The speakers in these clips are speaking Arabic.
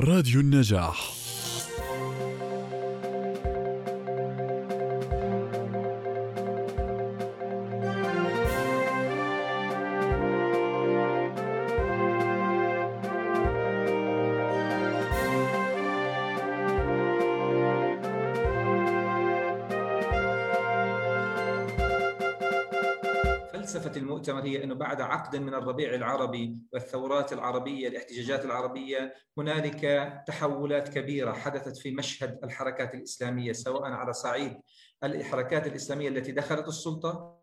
راديو النجاح. بعد عقد من الربيع العربي والثورات العربية الاحتجاجات العربية هنالك تحولات كبيرة حدثت في مشهد الحركات الإسلامية سواء على صعيد الحركات الإسلامية التي دخلت السلطة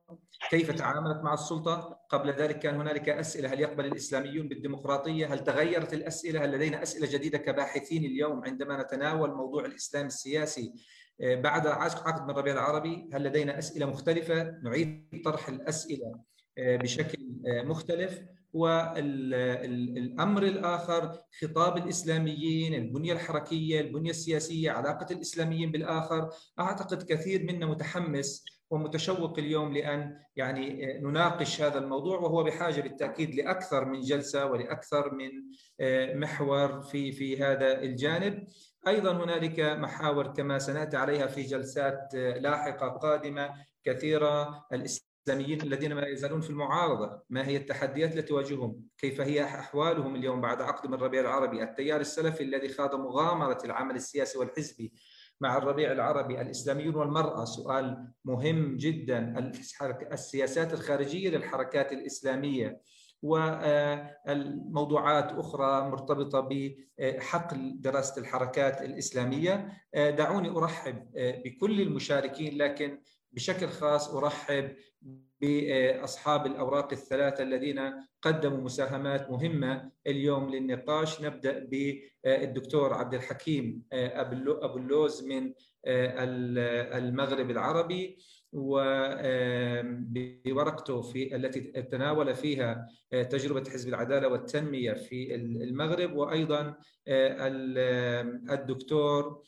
كيف تعاملت مع السلطة. قبل ذلك كان هنالك أسئلة هل يقبل الإسلاميون بالديمقراطية؟ هل تغيرت الأسئلة؟ هل لدينا أسئلة جديدة كباحثين اليوم عندما نتناول موضوع الإسلام السياسي بعد عقد من الربيع العربي؟ هل لدينا أسئلة مختلفة؟ نعيد طرح الأسئلة. بشكل مختلف. والأمر الآخر خطاب الإسلاميين البنية الحركية البنية السياسية علاقة الإسلاميين بالآخر. أعتقد كثير منا متحمس ومتشوق اليوم لأن يعني نناقش هذا الموضوع وهو بحاجة بالتأكيد لأكثر من جلسة ولأكثر من محور في في هذا الجانب. أيضا هنالك محاور كما سنأتي عليها في جلسات لاحقة قادمة كثيرة. الإسلاميين الذين ما يزالون في المعارضة، ما هي التحديات التي تواجههم؟ كيف هي أحوالهم اليوم بعد عقد من الربيع العربي؟ التيار السلفي الذي خاض مغامرة العمل السياسي والحزبي مع الربيع العربي الإسلاميون والمرأة سؤال مهم جدا السياسات الخارجية للحركات الإسلامية والموضوعات أخرى مرتبطة بحقل دراسة الحركات الإسلامية دعوني أرحب بكل المشاركين لكن بشكل خاص أرحب بأصحاب الأوراق الثلاثة الذين قدموا مساهمات مهمة اليوم للنقاش. نبدأ بالدكتور عبد الحكيم أبو اللوز من المغرب العربي وبورقته في التي تناول فيها تجربة حزب العدالة والتنمية في المغرب وأيضا الدكتور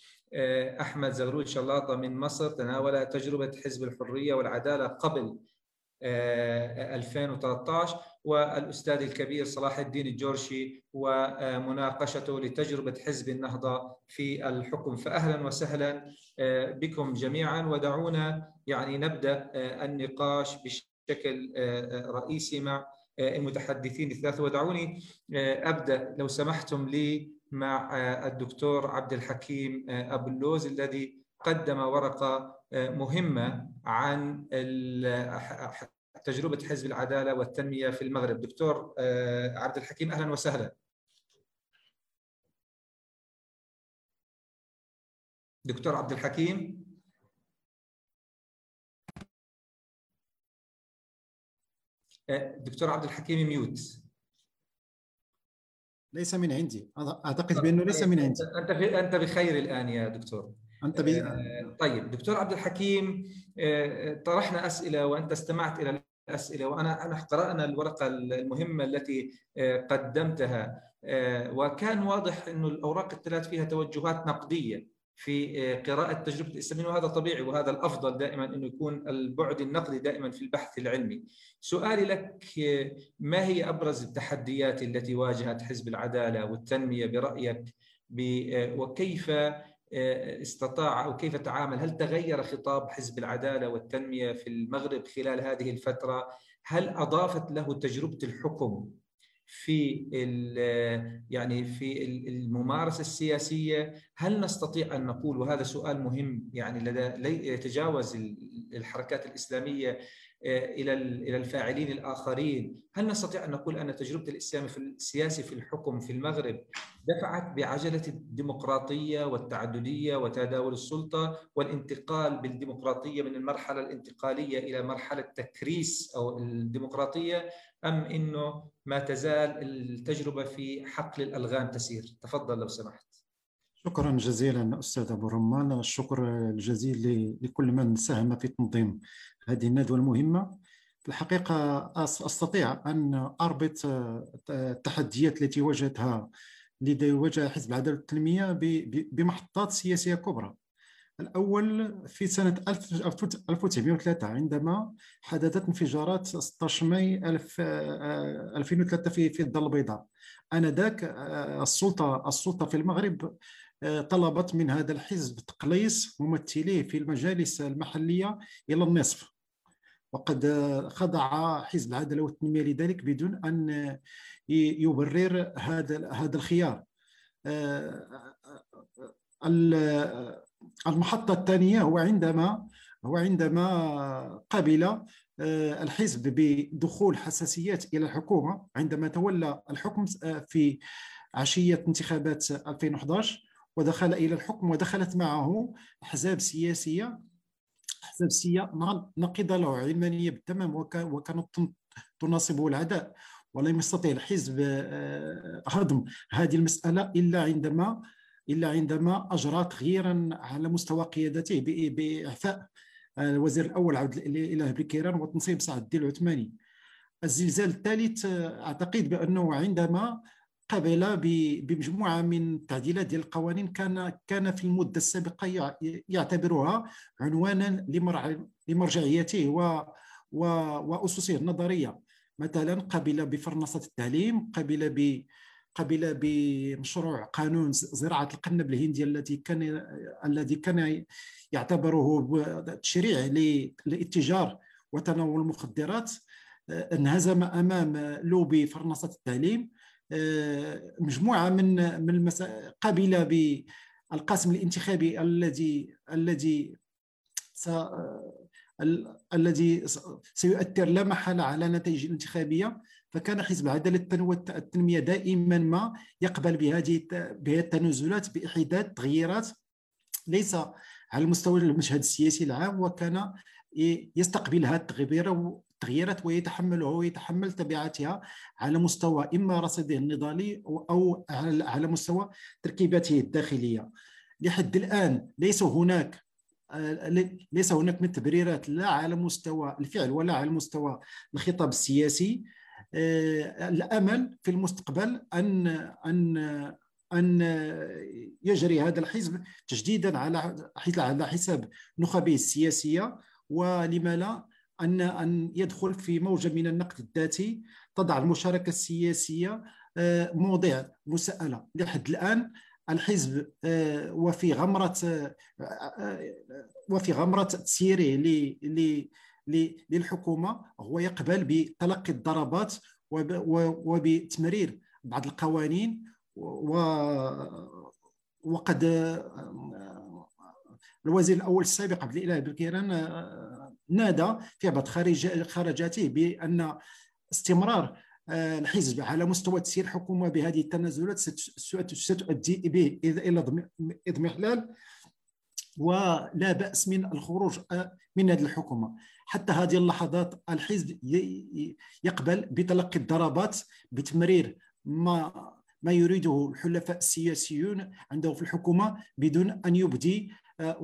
أحمد زغلول شلاطه من مصر تناول تجربة حزب الحرية والعدالة قبل 2013 والأستاذ الكبير صلاح الدين الجورشي ومناقشته لتجربة حزب النهضة في الحكم. فاهلا وسهلا بكم جميعا. ودعونا يعني نبدأ النقاش بشكل رئيسي مع المتحدثين الثلاثة. ودعوني أبدأ لو سمحتم لي مع الدكتور عبد الحكيم أبو اللوز الذي قدم ورقة مهمة عن تجربة حزب العدالة والتنمية في المغرب. دكتور عبد الحكيم أهلا وسهلا. دكتور عبد الحكيم. دكتور عبد الحكيم ميوت. ليس من عندي. أعتقد بأنه ليس من عندي. أنت أنت بخير الآن يا دكتور. أنت بي... طيب دكتور عبد الحكيم طرحنا أسئلة وأنت استمعت إلى الأسئلة وأنا أنا قرأنا الورقة المهمة التي قدمتها وكان واضح إنه الأوراق الثلاث فيها توجهات نقدية. في قراءة تجربة الإسلاميين وهذا طبيعي وهذا الأفضل دائما أنه يكون البعد النقدي دائما في البحث العلمي. سؤالي لك ما هي أبرز التحديات التي واجهت حزب العدالة والتنمية برأيك وكيف استطاع أو كيف تعامل؟ هل تغير خطاب حزب العدالة والتنمية في المغرب خلال هذه الفترة؟ هل أضافت له تجربة الحكم؟ في يعني في الممارسة السياسية. هل نستطيع أن نقول وهذا سؤال مهم يعني لدى يتجاوز الحركات الإسلامية إلى إلى الفاعلين الآخرين، هل نستطيع أن نقول أن تجربة الإسلام في السياسي في الحكم في المغرب دفعت بعجلة الديمقراطية والتعددية وتداول السلطة والانتقال بالديمقراطية من المرحلة الانتقالية إلى مرحلة تكريس أو الديمقراطية؟ أم إنه ما تزال التجربة في حقل الألغام تسير؟ تفضل لو سمحت. شكرا جزيلا أستاذ أبو رمان الشكر الجزيل لكل من ساهم في تنظيم هذه الندوة المهمة في الحقيقة أستطيع أن أربط التحديات التي واجهتها التي واجه حزب العدالة والتنميه بمحطات سياسية كبرى الأول في سنة 1903 عندما حدثت انفجارات 16 ماي 2003 في في الدار البيضاء. آنذاك السلطة السلطة في المغرب طلبت من هذا الحزب تقليص ممثليه في المجالس المحلية إلى النصف. وقد خضع حزب العدالة والتنمية لذلك بدون أن يبرر هذا هذا الخيار. المحطة الثانية هو عندما هو عندما قبل الحزب بدخول حساسيات إلى الحكومة عندما تولى الحكم في عشية انتخابات 2011 ودخل إلى الحكم ودخلت معه أحزاب سياسية أحزاب سياسية ناقضه له علمانية بالتمام وكانت تناصبه العداء ولم يستطع الحزب آه، هضم هذه المسألة إلا عندما إلا عندما اجرى تغييرا على مستوى قيادته بإعفاء. الوزير الأول عبد الاله بكيران وتنصيب سعد الدين العثماني. الزلزال الثالث آه، أعتقد بأنه عندما قبل بمجموعة من التعديلات ديال القوانين كان كان في المدة السابقة يعتبرها عنوانا لمرجعيته و وأسسه النظرية. مثلا قبل بفرنصه التعليم قبل ب قبل بمشروع قانون زراعة القنب الهندي الذي كان الذي كان يعتبره تشريع للاتجار وتناول المخدرات انهزم أمام لوبي فرنصه التعليم مجموعة من من المسا... قبل بالقاسم الانتخابي الذي الذي س... الذي سيؤثر لا محالة على النتائج الانتخابية. فكان حزب العداله والتنميه دائما ما يقبل بهذه بهذه التنازلات بإحداث تغييرات ليس على مستوى المشهد السياسي العام وكان يستقبل هذه التغييرات ويتحملها ويتحمل تبعاتها على مستوى إما رصيده النضالي أو على مستوى تركيبته الداخلية. لحد الآن ليس هناك ليس هناك من تبريرات لا على مستوى الفعل ولا على مستوى الخطاب السياسي. آه، الأمل في المستقبل ان ان أن يجري هذا الحزب تجديدا على على حساب نخبه السياسية ولما لا ان أن يدخل في موجة من النقد الذاتي تضع المشاركة السياسية آه، موضع مساءلة. لحد الآن الحزب آه، وفي غمرة وفي غمرة تسييره للحكومة هو يقبل بتلقي الضربات وبتمرير بعض القوانين وقد الوزير الأول السابق عبد الإله بالكيران نادى في بعض خرجاته بأن استمرار الحزب على مستوى تسيير الحكومة بهذه التنازلات ستؤدي به إلى إضمحلال. ولا بأس من الخروج من هذه الحكومة. حتى هذه اللحظات الحزب يقبل بتلقي الضربات بتمرير ما ما يريده الحلفاء السياسيون عنده في الحكومة بدون أن يبدي آه،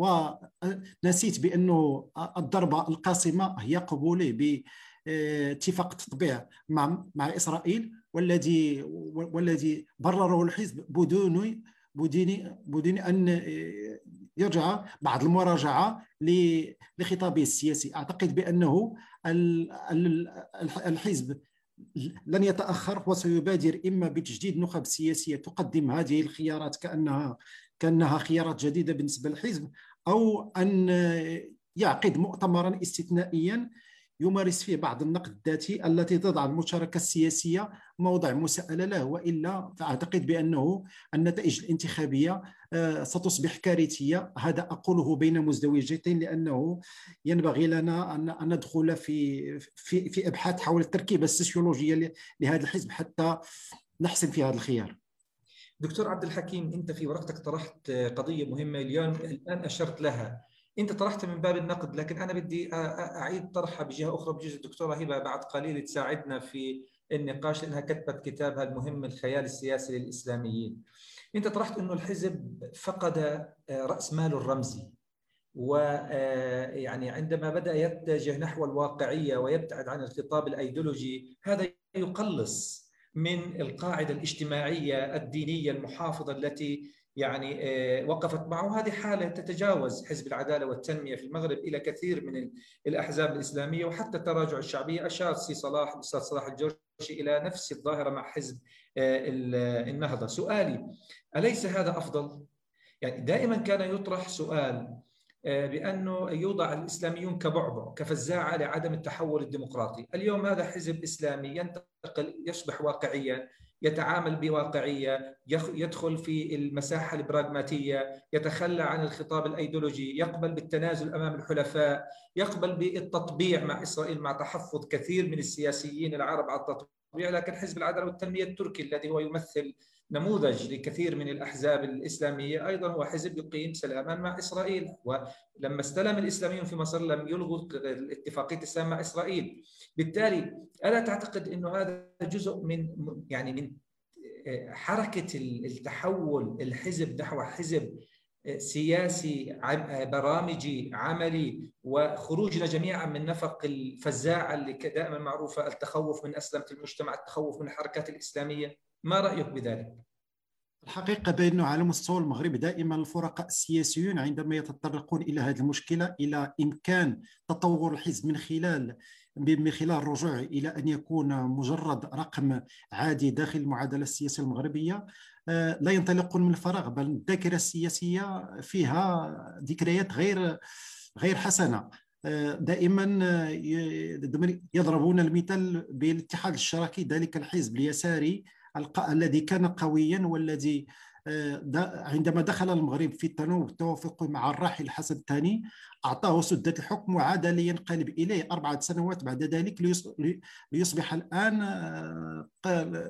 ونسيت بأنه الضربة القاصمه هي قبولة باتفاق التطبيع مع مع إسرائيل والذي والذي برره الحزب بدون بدون بدون أن يرجع بعد المراجعة لخطابه السياسي. أعتقد بأنه الحزب لن يتأخر وسيبادر إما بتجديد نخب سياسية تقدم هذه الخيارات كانها كأنها خيارات جديدة بالنسبة للحزب أو أن يعقد مؤتمرا استثنائيا يمارس فيه بعض النقد الذاتي التي تضع المشاركة السياسية موضع مساءلة له وإلا فأعتقد بأنه النتائج الانتخابية آه، ستصبح كارثية. هذا أقوله بين مزدوجتين لأنه ينبغي لنا أن ندخل في في في إبحاث حول التركيبة السوسيولوجية لهذا الحزب حتى نحسن في هذا الخيار. دكتور عبد الحكيم أنت في ورقتك طرحت قضية مهمة اليوم الآن أشرت لها. أنت طرحت من باب النقد لكن أنا بدي أعيد طرحها بجهة أخرى بجوز الدكتورة هبة بعد قليل تساعدنا في النقاش لأنها كتبت كتابها المهم الخيال السياسي للإسلاميين. أنت طرحت إنه الحزب فقد رأس ماله الرمزي ويعني عندما بدأ يتجه نحو الواقعية ويبتعد عن الخطاب الأيديولوجي هذا يقلص من القاعدة الاجتماعية الدينية المحافظة التي يعني آه، وقفت معه. هذه حالة تتجاوز حزب العدالة والتنمية في المغرب إلى كثير من الأحزاب الإسلامية وحتى تراجع الشعبية. أشار سي صلاح الأستاذ صلاح الجرشي إلى نفس الظاهرة مع حزب النهضة. سؤالي أليس هذا أفضل؟ يعني دائما كان يطرح سؤال بأنه يوضع الإسلاميون كبعبع كفزاعة لعدم التحول الديمقراطي، اليوم هذا حزب إسلامي ينتقل يصبح واقعيا يتعامل بواقعية يدخل في المساحة البراغماتية يتخلى عن الخطاب الأيديولوجي يقبل بالتنازل أمام الحلفاء يقبل بالتطبيع مع إسرائيل مع تحفظ كثير من السياسيين العرب على التطبيع لكن حزب العدالة والتنمية التركي الذي هو يمثل نموذج لكثير من الأحزاب الإسلامية أيضا هو حزب يقيم سلاما مع إسرائيل ولما استلم الإسلاميون في مصر لم يلغوا اتفاقية السلام مع إسرائيل. بالتالي ألا تعتقد إنه هذا جزء من يعني من حركة التحول الحزب نحو حزب سياسي برامجي عملي وخروجنا جميعا من نفق الفزاعة اللي دائما معروفة التخوف من أسلمة المجتمع التخوف من الحركات الإسلامية. ما رأيك بذلك؟ الحقيقة بانه على مستوى المغرب دائما الفرقاء السياسيون عندما يتطرقون إلى هذه المشكلة إلى إمكان تطور الحزب من خلال من خلال الرجوع إلى أن يكون مجرد رقم عادي داخل المعادلة السياسية المغربية لا ينطلقون من الفراغ بل الذاكرة السياسية فيها ذكريات غير غير حسنة. دائما يضربون المثال بالاتحاد الاشتراكي ذلك الحزب اليساري الذي كان قويا والذي عندما دخل المغرب في التنوع والتوافق مع الراحل حسن الثاني أعطاه سدة الحكم وعاد لينقلب إليه أربعة سنوات بعد ذلك ليصبح الآن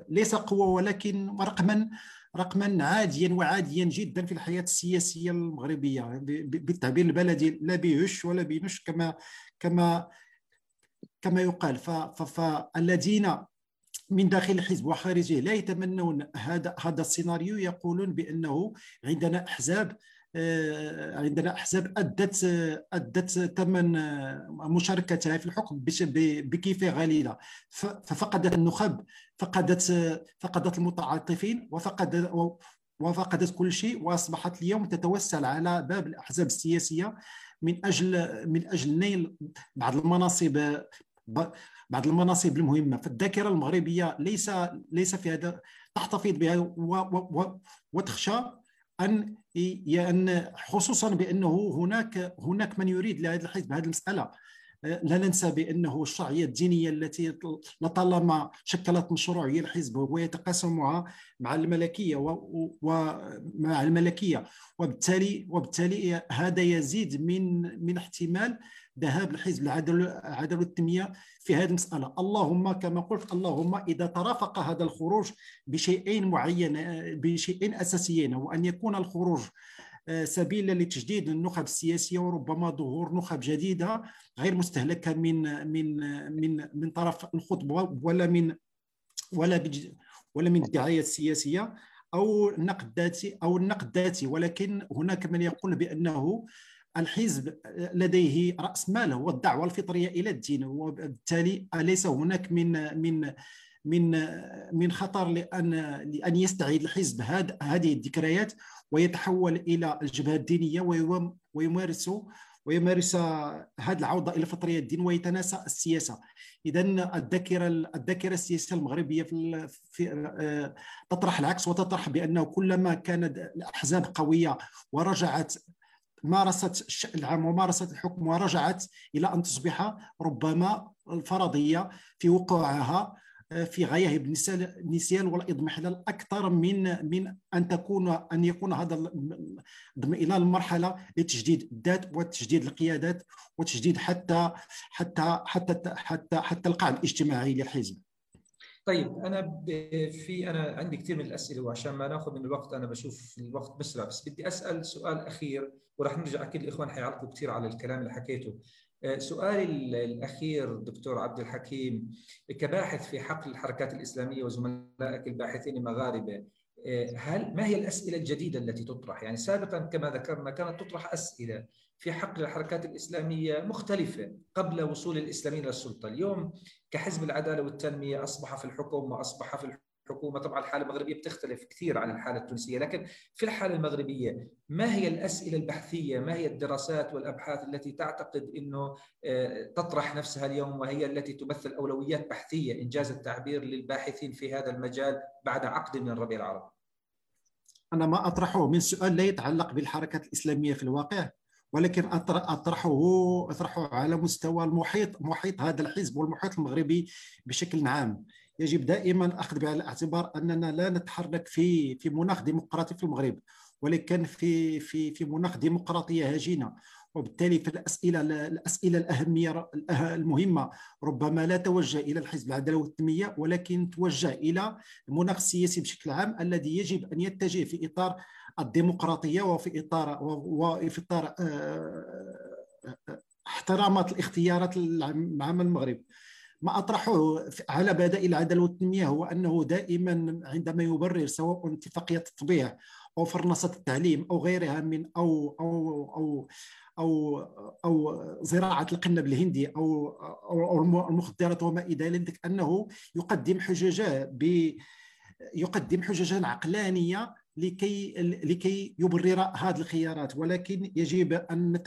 ليس قوة ولكن رقما رقما عاديا وعاديا جدا في الحياة السياسية المغربية. بالتعبير البلدي لا بيهش ولا بينش كما كما كما يقال. فالذين من داخل الحزب وخارجه لا يتمنون هذا هذا السيناريو يقولون بأنه عندنا أحزاب عندنا أحزاب أدت أدت ثمن مشاركتها في الحكم بكيفيه غليله ففقدت النخب فقدت فقدت المتعاطفين وفقدت وفقدت كل شيء وأصبحت اليوم تتوسل على باب الأحزاب السياسية من أجل من أجل نيل بعض المناصب بعض المناصب المهمة. فالذاكرة المغربية ليس ليس في هذا تحتفظ بها وتخشى أن أن خصوصا بأنه هناك هناك من يريد لهذا الحزب هذه المسألة. لا ننسى بأنه الشرعية الدينية التي لطالما شكلت مشروعيه الحزب وهو يتقاسمها مع الملكية ومع الملكية. وبالتالي وبالتالي هذا يزيد من من احتمال ذهاب الحزب العدل والتنميه في هذه المسألة. اللهم كما قلت اللهم إذا ترافق هذا الخروج بشيئين معين بشيئين أساسيين وان يكون الخروج آه، سبيلا لتجديد النخب السياسية وربما ظهور نخب جديدة غير مستهلكة من من من من طرف الخطبه ولا من ولا ولا من الدعاية السياسية أو النقد الذاتي أو النقد الذاتي. ولكن هناك من يقول بأنه الحزب لديه رأس مال هو الدعوة الفطرية إلى الدين وبالتالي أليس هناك من من من من خطر لأن لأن يستعيد الحزب هذه الذكريات ويتحول إلى الجبهة الدينية ويمارس ويمارس هذه العودة إلى الفطريه الدين ويتناسى السياسة. اذا الذاكرة الذاكرة السياسية المغربية في, في آه، تطرح العكس وتطرح بأنه كلما كانت الأحزاب قوية ورجعت مارست العام ومارست الحكم ورجعت إلى أن تصبح ربما الفرضية في وقوعها آه، في غاية النسيان والإضمحلال أكثر من من أن تكون أن يكون هذا إلى المرحلة لتجديد الذات وتجديد القيادات وتجديد حتى حتى حتى حتى حتى القاع الاجتماعي للحزب. طيب أنا في أنا عندي كثير من الأسئلة وعشان ما ناخذ من الوقت أنا بشوف الوقت بسرع بس بدي أسأل سؤال أخير وراح نرجع أكيد الاخوان حيعرفوا كثير على الكلام اللي حكيته آه، سؤالي الأخير دكتور عبد الحكيم كباحث في حقل الحركات الإسلامية وزملائك الباحثين المغاربة آه، هل ما هي الأسئلة الجديدة التي تطرح؟ يعني سابقا كما ذكرنا كانت تطرح أسئلة في حقل الحركات الإسلامية مختلفة قبل وصول الإسلاميين للسلطه، اليوم كحزب العدالة والتنمية أصبح في الحكم وأصبح في الحكومة طبعا الحالة المغربية بتختلف كثير عن الحالة التونسية لكن في الحالة المغربية ما هي الأسئلة البحثية ما هي الدراسات والأبحاث التي تعتقد إنه تطرح نفسها اليوم وهي التي تمثل أولويات بحثية إنجاز التعبير للباحثين في هذا المجال بعد عقد من الربيع العربي؟ أنا ما أطرحه من سؤال لا يتعلق بالحركات الإسلامية في الواقع ولكن أطرحه أطرحه على مستوى المحيط محيط هذا الحزب والمحيط المغربي بشكل عام. يجب دائما أخذ بعين الاعتبار أننا لا نتحرك في في مناخ ديمقراطي في المغرب ولكن في في في مناخ ديمقراطية هجينة. وبالتالي في الأسئلة الأهمية المهمة ربما لا توجه إلى الحزب العدالة والتنمية ولكن توجه إلى المناخ السياسي بشكل عام الذي يجب أن يتجه في إطار الديمقراطية وفي إطار وفي إطار آه، آه، احترامات الاختيارات العامه المغرب. ما اطرحه على بدائل العداله والتنميه هو أنه دائما عندما يبرر سواء اتفاقية التطبيع أو فرنسة التعليم أو غيرها من أو أو أو أو أو زراعة القنب الهندي أو أو المخدرات وما إلى ذلك أنه يقدم حججا ب يقدم حججا عقلانية لكي لكي يبرر هذه الخيارات. ولكن يجب أن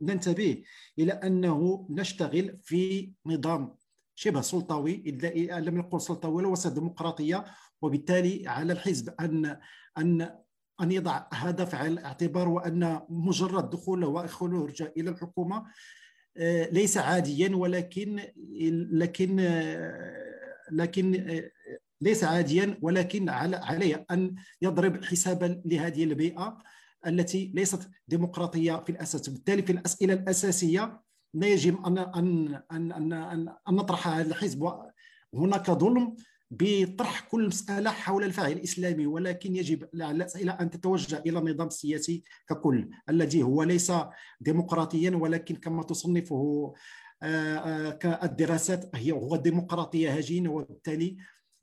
ننتبه إلى أنه نشتغل في نظام شبه سلطوي لم نقل سلطوي ولا وسط ديمقراطية. وبالتالي على الحزب ان ان أن يضع هدف على الاعتبار وأن مجرد دخوله وخروجه إلى الحكومة آه، ليس عاديا ولكن لكن لكن ليس عاديا ولكن عليه أن يضرب حسابا لهذه البيئة التي ليست ديمقراطية في الأساس. بالتالي في الاسئله الأساسية لا يجب ان ان ان ان, أن نطرح هذا الحزب. هناك ظلم بطرح كل مسألة حول الفاعل الإسلامي ولكن يجب الأسئلة أن تتوجه إلى النظام السياسي ككل الذي هو ليس ديمقراطيا ولكن كما تصنفه آه، آه، الدراسات هي هو ديمقراطية هجينة وبالتالي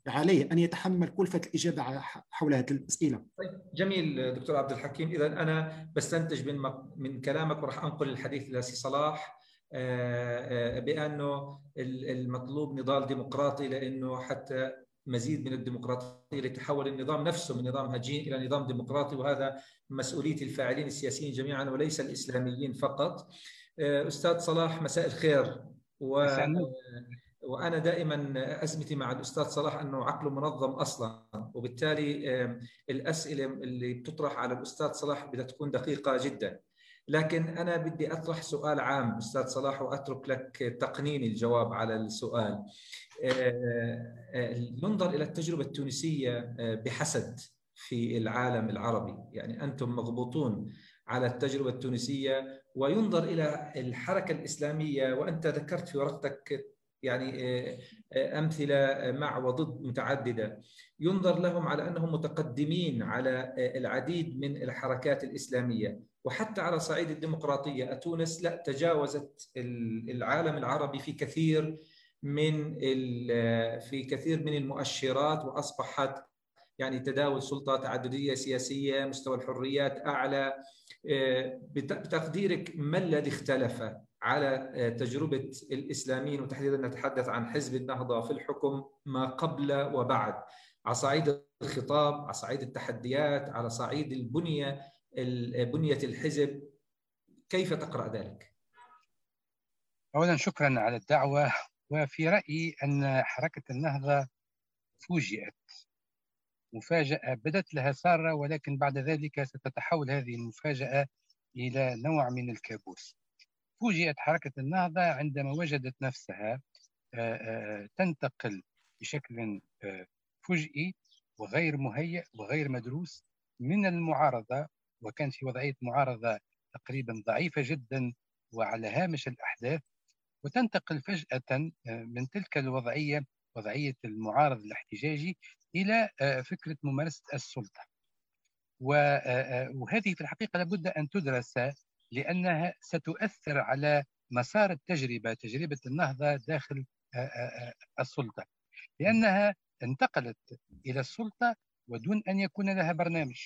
عليه أن يتحمل كلفة الإجابة حول هذه الاسئله. طيب جميل دكتور عبد الحكيم. اذا أنا بستنتج من من كلامك وراح أنقل الحديث لسي صلاح. بأنه المطلوب نضال ديمقراطي لأنه حتى مزيد من الديمقراطية لتحول النظام نفسه من نظام هجين إلى نظام ديمقراطي وهذا مسؤولية الفاعلين السياسيين جميعا وليس الإسلاميين فقط. آه، أستاذ صلاح مساء الخير و وأنا دائما أزمتي مع الأستاذ صلاح أنه عقله منظم أصلا وبالتالي آه، الأسئلة اللي بتطرح على الأستاذ صلاح بدها تكون دقيقة جدا. لكن أنا بدي أطرح سؤال عام أستاذ صلاح وأترك لك تقنين الجواب على السؤال. ينظر إلى التجربة التونسية بحسد في العالم العربي، يعني أنتم مضبوطون على التجربة التونسية وينظر إلى الحركة الإسلامية وأنت ذكرت في ورقتك يعني أمثلة مع وضد متعددة. ينظر لهم على أنهم متقدمين على العديد من الحركات الإسلامية. وحتى على صعيد الديمقراطية تونس لا تجاوزت العالم العربي في كثير من في كثير من المؤشرات وأصبحت يعني تداول سلطه تعدديه سياسية مستوى الحريات أعلى بتقديرك ما الذي اختلف؟ على تجربة الإسلاميين وتحديدا نتحدث عن حزب النهضة في الحكم ما قبل وبعد. على صعيد الخطاب على صعيد التحديات على صعيد البنية بنية الحزب. كيف تقرأ ذلك؟ اولا شكرا على الدعوة. وفي رأيي أن حركة النهضة فوجئت مفاجأة بدت لها سارة ولكن بعد ذلك ستتحول هذه المفاجأة إلى نوع من الكابوس. فوجئت حركة النهضة عندما وجدت نفسها تنتقل بشكل فجئي وغير مهيئ وغير مدروس من المعارضة وكان في وضعية معارضة تقريبا ضعيفة جدا وعلى هامش الأحداث وتنتقل آه، من تلك الوضعية وضعية المعارض الاحتجاجي إلى آه، فكرة ممارسة السلطة. آه، وهذه في الحقيقة لابد أن تدرس لأنها ستؤثر على مسار التجربة تجربة النهضة داخل السلطة. لأنها انتقلت إلى السلطة ودون أن يكون لها برنامج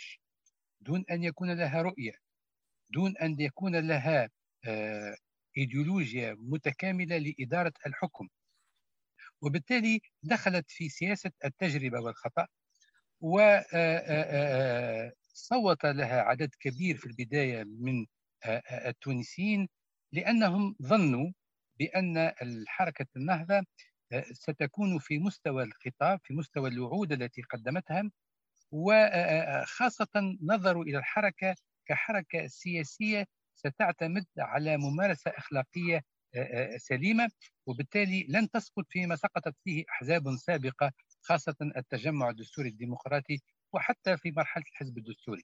دون أن يكون لها رؤية دون أن يكون لها إيديولوجيا متكاملة لإدارة الحكم. وبالتالي دخلت في سياسة التجربة والخطأ وصوت لها عدد كبير في البداية من التونسيين لأنهم ظنوا بأن الحركة النهضة ستكون في مستوى الخطاب في مستوى الوعود التي قدمتها وخاصة نظروا إلى الحركة كحركة سياسية ستعتمد على ممارسة أخلاقية سليمة وبالتالي لن تسقط فيما سقطت فيه أحزاب سابقة خاصة التجمع الدستوري الديمقراطي وحتى في مرحلة الحزب الدستوري.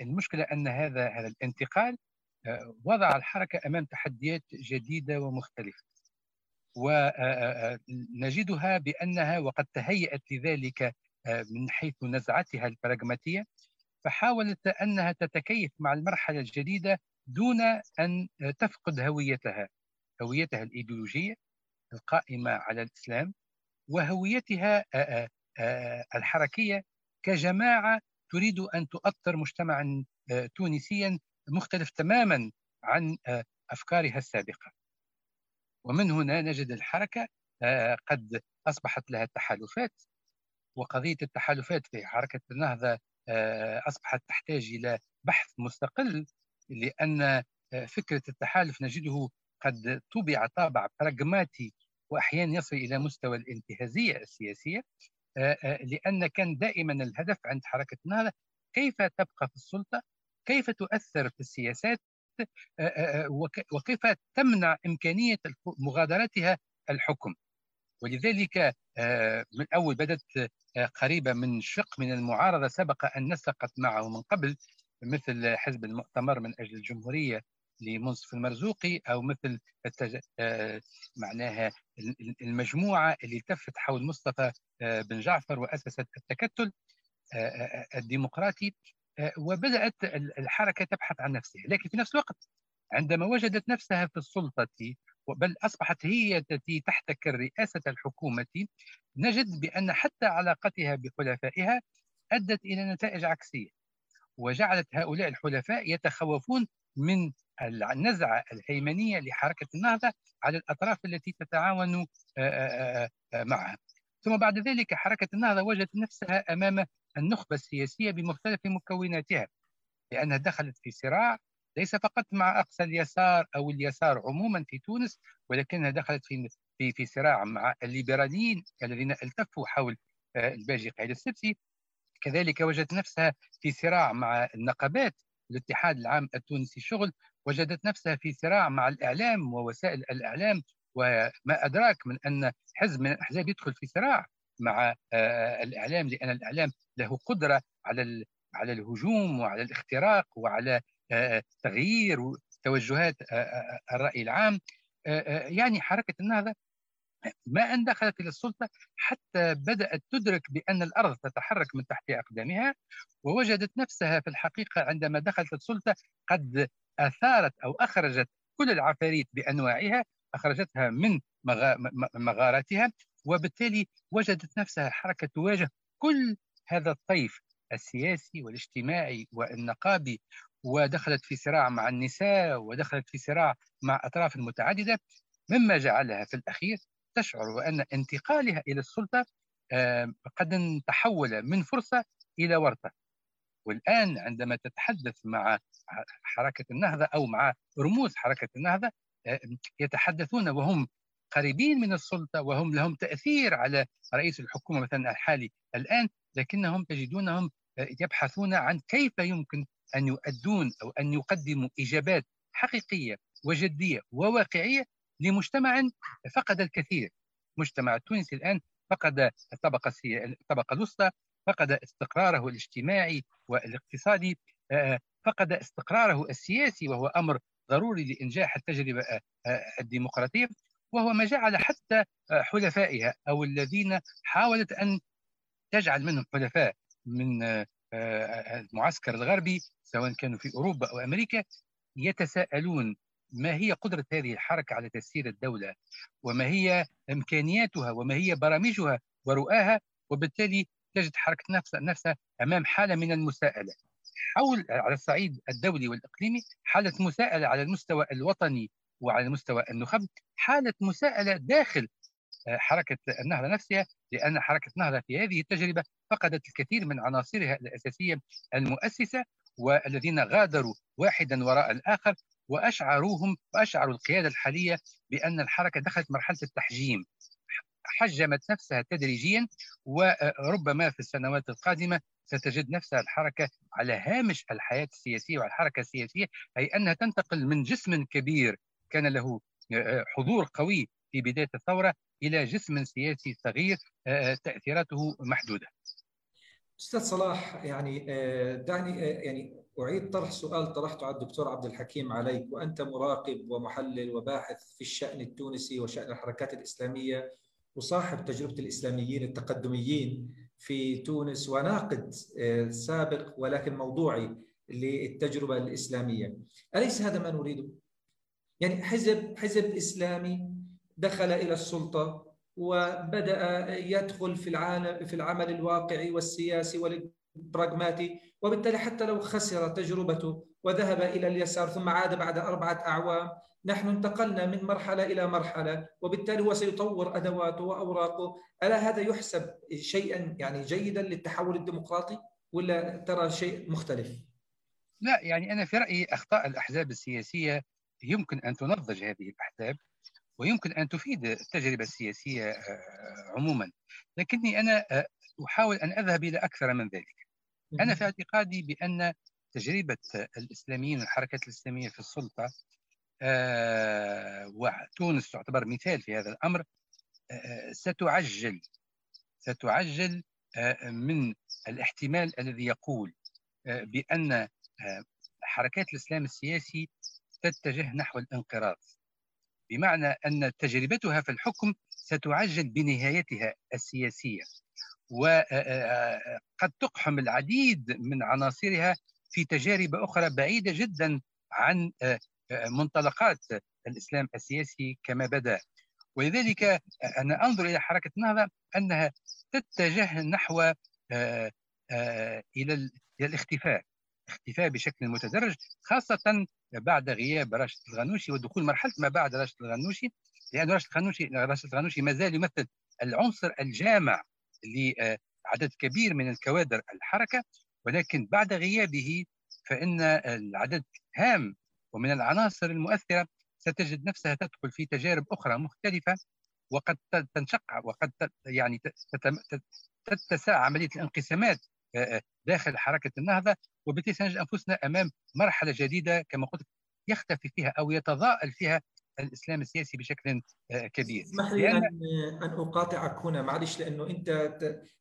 المشكلة أن هذا هذا الانتقال وضع الحركة أمام تحديات جديدة ومختلفة. ونجدها بأنها وقد تهيأت لذلك من حيث نزعتها البراغماتية فحاولت أنها تتكيف مع المرحلة الجديدة دون أن تفقد هويتها هويتها الإيديولوجية القائمة على الإسلام وهويتها الحركية كجماعة تريد أن تؤطر مجتمعا تونسيا مختلف تماما عن أفكارها السابقة. ومن هنا نجد الحركة قد أصبحت لها تحالفات. وقضية التحالفات في حركة النهضة أصبحت تحتاج إلى بحث مستقل لأن فكرة التحالف نجده قد طبع طابع براغماتي وأحيانا يصل إلى مستوى الانتهازية السياسية. لأن كان دائما الهدف عند حركة النهضة كيف تبقى في السلطة كيف تؤثر في السياسات وكيف تمنع إمكانية مغادرتها الحكم. ولذلك من أول بدأت قريبة من شق من المعارضة سبق أن نسقت معه من قبل مثل حزب المؤتمر من أجل الجمهورية لمنصف المرزوقي أو مثل التج... معناها المجموعة اللي التفت حول مصطفى بن جعفر وأسست التكتل الديمقراطي وبدأت الحركة تبحث عن نفسها. لكن في نفس الوقت عندما وجدت نفسها في السلطة بل أصبحت هي التي تحتكر رئاسة الحكومة نجد بأن حتى علاقتها بحلفائها أدت إلى نتائج عكسية وجعلت هؤلاء الحلفاء يتخوفون من النزعة الهيمنية لحركة النهضة على الأطراف التي تتعاون معها. ثم بعد ذلك حركة النهضة وجدت نفسها أمام النخبة السياسية بمختلف مكوناتها لأنها دخلت في صراع ليس فقط مع أقصى اليسار أو اليسار عموما في تونس ولكنها دخلت في في في صراع مع الليبراليين الذين التفوا حول الباجي قايد السبسي. كذلك وجدت نفسها في صراع مع النقابات الاتحاد العام التونسي شغل وجدت نفسها في صراع مع الإعلام ووسائل الإعلام وما أدراك من أن حزب من الأحزاب يدخل في صراع مع الإعلام لأن الإعلام له قدرة على على الهجوم وعلى الاختراق وعلى تغيير توجهات الرأي العام. يعني حركة النهضة ما أن دخلت إلى السلطة حتى بدأت تدرك بأن الأرض تتحرك من تحت أقدامها ووجدت نفسها في الحقيقة عندما دخلت السلطة قد أثارت أو أخرجت كل العفاريت بأنواعها أخرجتها من مغاراتها وبالتالي وجدت نفسها حركة تواجه كل هذا الطيف السياسي والاجتماعي والنقابي ودخلت في صراع مع النساء ودخلت في صراع مع أطراف متعددة مما جعلها في الأخير تشعر بأن انتقالها إلى السلطة قد تحول من فرصة إلى ورطة. والآن عندما تتحدث مع حركة النهضة أو مع رموز حركة النهضة يتحدثون وهم قريبين من السلطة وهم لهم تأثير على رئيس الحكومة مثلا الحالي الآن لكنهم تجدونهم يبحثون عن كيف يمكن أن يؤدون أو أن يقدموا إجابات حقيقية وجدية وواقعية لمجتمع فقد الكثير. المجتمع التونسي الآن فقد الطبقة الطبقة الوسطى فقد استقراره الاجتماعي والاقتصادي فقد استقراره السياسي وهو أمر ضروري لإنجاح التجربة الديمقراطية. وهو ما جعل حتى حلفائها أو الذين حاولت أن تجعل منهم حلفاء من المعسكر الغربي سواء كانوا في أوروبا أو أمريكا يتساءلون ما هي قدرة هذه الحركة على تسيير الدولة وما هي إمكانياتها وما هي برامجها ورؤاها وبالتالي تجد حركة نفسها, أمام حالة من المساءلة. حول على الصعيد الدولي والإقليمي حالة مساءلة على المستوى الوطني وعلى مستوى النخب حالة مساءلة داخل حركة النهضه نفسها لأن حركة النهضه في هذه التجربة فقدت الكثير من عناصرها الأساسية المؤسسة والذين غادروا واحدا وراء الآخر وأشعروهم واشعروا القيادة الحالية بأن الحركة دخلت مرحلة التحجيم حجمت نفسها تدريجيا وربما في السنوات القادمة ستجد نفسها الحركة على هامش الحياة السياسية والحركه السياسية أي أنها تنتقل من جسم كبير كان له حضور قوي في بداية الثورة إلى جسم سياسي صغير تأثيراته محدودة. أستاذ صلاح يعني دعني يعني أعيد طرح سؤال طرحته على الدكتور عبد الحكيم عليك وأنت مراقب ومحلل وباحث في الشأن التونسي وشأن الحركات الإسلامية وصاحب تجربة الإسلاميين التقدميين في تونس وناقد سابق ولكن موضوعي للتجربة الإسلامية. أليس هذا ما نريده؟ يعني حزب حزب إسلامي دخل إلى السلطة وبدأ يدخل في العالم في العمل الواقعي والسياسي والبراغماتي وبالتالي حتى لو خسر تجربته وذهب إلى اليسار ثم عاد بعد أربعة أعوام نحن انتقلنا من مرحلة إلى مرحلة وبالتالي هو سيطور أدواته وأوراقه. ألا هذا يحسب شيئا يعني جيدا للتحول الديمقراطي ولا ترى شيء مختلف؟ لا يعني أنا في رأيي أخطاء الأحزاب السياسية يمكن أن تنضج هذه الأحزاب ويمكن أن تفيد التجربة السياسية عموما. لكني أنا أحاول أن أذهب إلى أكثر من ذلك. أنا في اعتقادي بأن تجربة الإسلاميين والحركات الإسلامية في السلطة وتونس تعتبر مثال في هذا الأمر ستعجل ستعجل من الاحتمال الذي يقول بأن حركات الإسلام السياسي تتجه نحو الانقراض. بمعنى أن تجربتها في الحكم ستعجل بنهايتها السياسية. وقد تقحم العديد من عناصرها في تجارب أخرى بعيدة جدا عن منطلقات الإسلام السياسي كما بدا. ولذلك أنا أنظر إلى حركة النهضه أنها تتجه نحو إلى الاختفاء اختفاء بشكل متدرج خاصة بعد غياب راشد الغنوشي ودخول مرحلة ما بعد راشد الغنوشي لأن راشد الغنوشي راشد الغنوشي ما زال يمثل العنصر الجامع لعدد كبير من الكوادر الحركة ولكن بعد غيابه فإن العدد هام ومن العناصر المؤثرة ستجد نفسها تدخل في تجارب أخرى مختلفة وقد تنشق وقد يعني تتسع عملية الانقسامات داخل حركة النهضة وبالتالي سنجد أنفسنا أمام مرحلة جديدة كما قلت يختفي فيها أو يتضاءل فيها الإسلام السياسي بشكل كبير. اسمح لي لأن... ان أقاطعك هنا. معلش لأنه أنت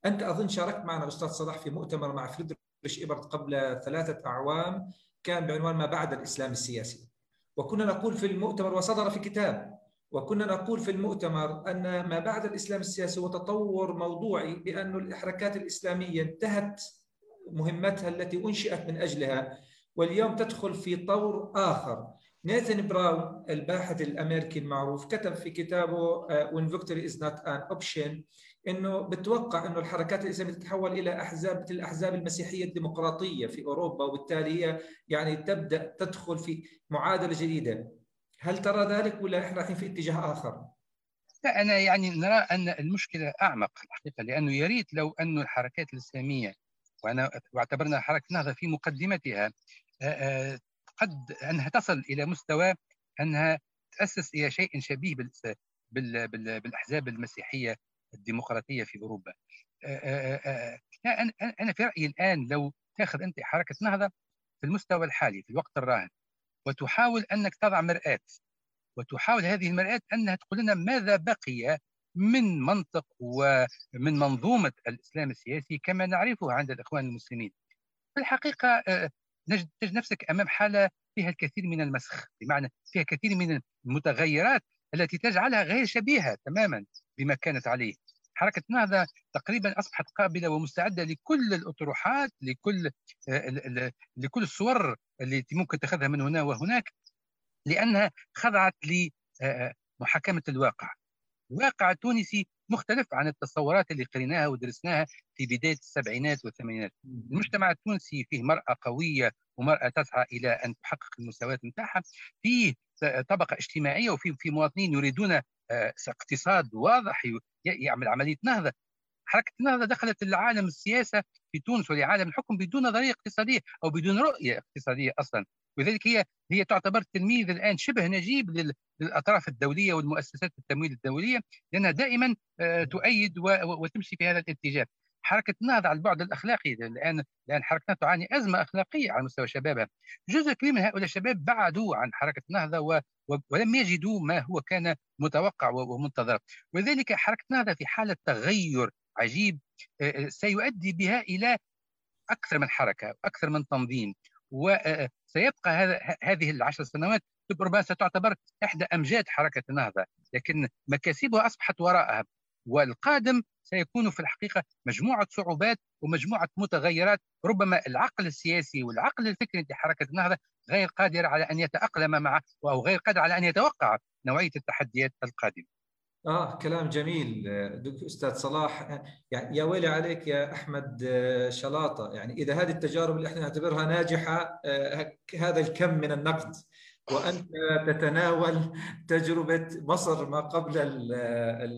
أنت أظن شاركت معنا أستاذ صلاح في مؤتمر مع فريدريش إيبرت قبل ثلاثة أعوام كان بعنوان ما بعد الإسلام السياسي. وكنا نقول في المؤتمر وصدر في كتاب وكنا نقول في المؤتمر أن ما بعد الإسلام السياسي هو تطور موضوعي بأن الحركات الإسلامية انتهت مهمتها التي أنشئت من أجلها واليوم تدخل في طور آخر. ناثان براون الباحث الأمريكي المعروف كتب في كتابه When Victory is not an option إنه بتوقع إنه الحركات الإسلامية تتحول إلى أحزاب مثل الأحزاب المسيحية الديمقراطية في أوروبا وبالتالي هي يعني تبدأ تدخل في معادلة جديدة هل ترى ذلك ولا إحنا رايحين في اتجاه آخر؟ لا أنا يعني نرى أن المشكلة أعمق الحقيقة لأنه يا ريت لو أن الحركات الإسلامية وأنا واعتبرنا حركة النهضه في مقدمتها قد أنها تصل إلى مستوى أنها تأسس إلى شيء شبيه بالأحزاب المسيحية الديمقراطية في أوروبا. أنا في رأيي الآن لو تأخذ أنت حركة نهضة في المستوى الحالي في الوقت الراهن وتحاول أنك تضع مرآة وتحاول هذه المرآة أنها تقول لنا ماذا بقي من منطق ومن منظومة الإسلام السياسي كما نعرفه عند الإخوان المسلمين. في الحقيقة تجد نفسك أمام حالة فيها الكثير من المسخ بمعنى فيها كثير من المتغيرات التي تجعلها غير شبيهة تماما بما كانت عليه. حركة النهضه تقريبا أصبحت قابلة ومستعدة لكل الأطروحات لكل لكل الصور التي ممكن تاخذها من هنا وهناك لأنها خضعت لمحاكمه الواقع. الواقع التونسي مختلف عن التصورات اللي قريناها ودرسناها في بداية السبعينات والثمانينات. المجتمع التونسي فيه مرأة قوية ومرأة تسعى إلى أن تحقق المساواه نتاعها، فيه طبقة اجتماعية وفي في مواطنين يريدون اقتصاد واضح يعمل عملية نهضة. حركة النهضه دخلت لعالم السياسة في تونس ولعالم الحكم بدون نظريه اقتصاديه أو بدون رؤية اقتصادية أصلا؟ ولذلك هي هي تعتبر تلميذ الآن شبه نجيب للأطراف الدولية والمؤسسات التمويل الدولية لأنها دائما آه، تؤيد وتمشي في هذا الاتجاه. حركة النهضه على البعد الأخلاقي؟ الآن الآن حركتنا تعاني أزمة أخلاقية على مستوى شبابها. جزء كبير من هؤلاء الشباب بعدوا عن حركة النهضه و... ولم يجدوا ما هو كان متوقع ومنتظر. ولذلك حركة النهضه في حالة تغير عجيب آه، آه، سيؤدي بها إلى أكثر من حركة أكثر من تنظيم. وسيبقى هذا هذه العشر سنوات ربما ستعتبر إحدى أمجاد حركة النهضه لكن مكاسبها أصبحت وراءها. والقادم سيكون في الحقيقة مجموعة صعوبات ومجموعة متغيرات. ربما العقل السياسي والعقل الفكري لحركه النهضة غير قادر على أن يتأقلم مع أو غير قادر على أن يتوقع نوعية التحديات القادمة. آه كلام جميل أستاذ صلاح. يعني يا ويلي عليك يا أحمد شلاطة. يعني إذا هذه التجارب اللي إحنا نعتبرها ناجحة آه، هذا الكم من النقد. وأنت تتناول تجربة مصر ما قبل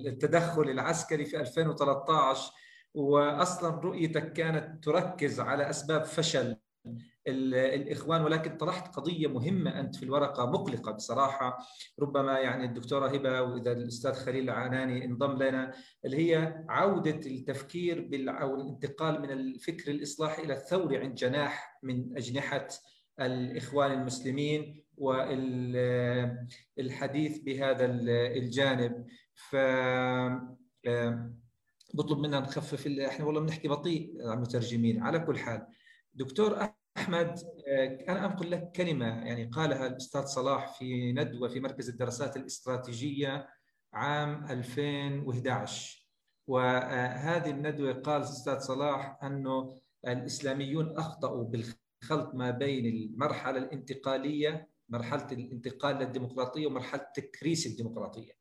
التدخل العسكري في 2013 واصلا رؤيتك كانت تركز على أسباب فشل. الإخوان ولكن طرحت قضية مهمة أنت في الورقة مقلقة بصراحة. ربما يعني الدكتورة هبة وإذا الأستاذ خليل العناني انضم لنا اللي هي عودة التفكير أو الانتقال من الفكر الإصلاحي إلى الثوري عند جناح من أجنحة الإخوان المسلمين والحديث بهذا الجانب. ف بطلب منا نخفف إحنا والله بنحكي بطيء المترجمين. على كل حال دكتور أحمد أنا أنقل لك كلمة يعني قالها الأستاذ صلاح في ندوة في مركز الدراسات الاستراتيجية عام 2011 وهذه الندوة قال الأستاذ صلاح أنه الإسلاميون أخطأوا بالخلط ما بين المرحلة الانتقالية مرحلة الانتقال للديمقراطية ومرحلة تكريس الديمقراطية.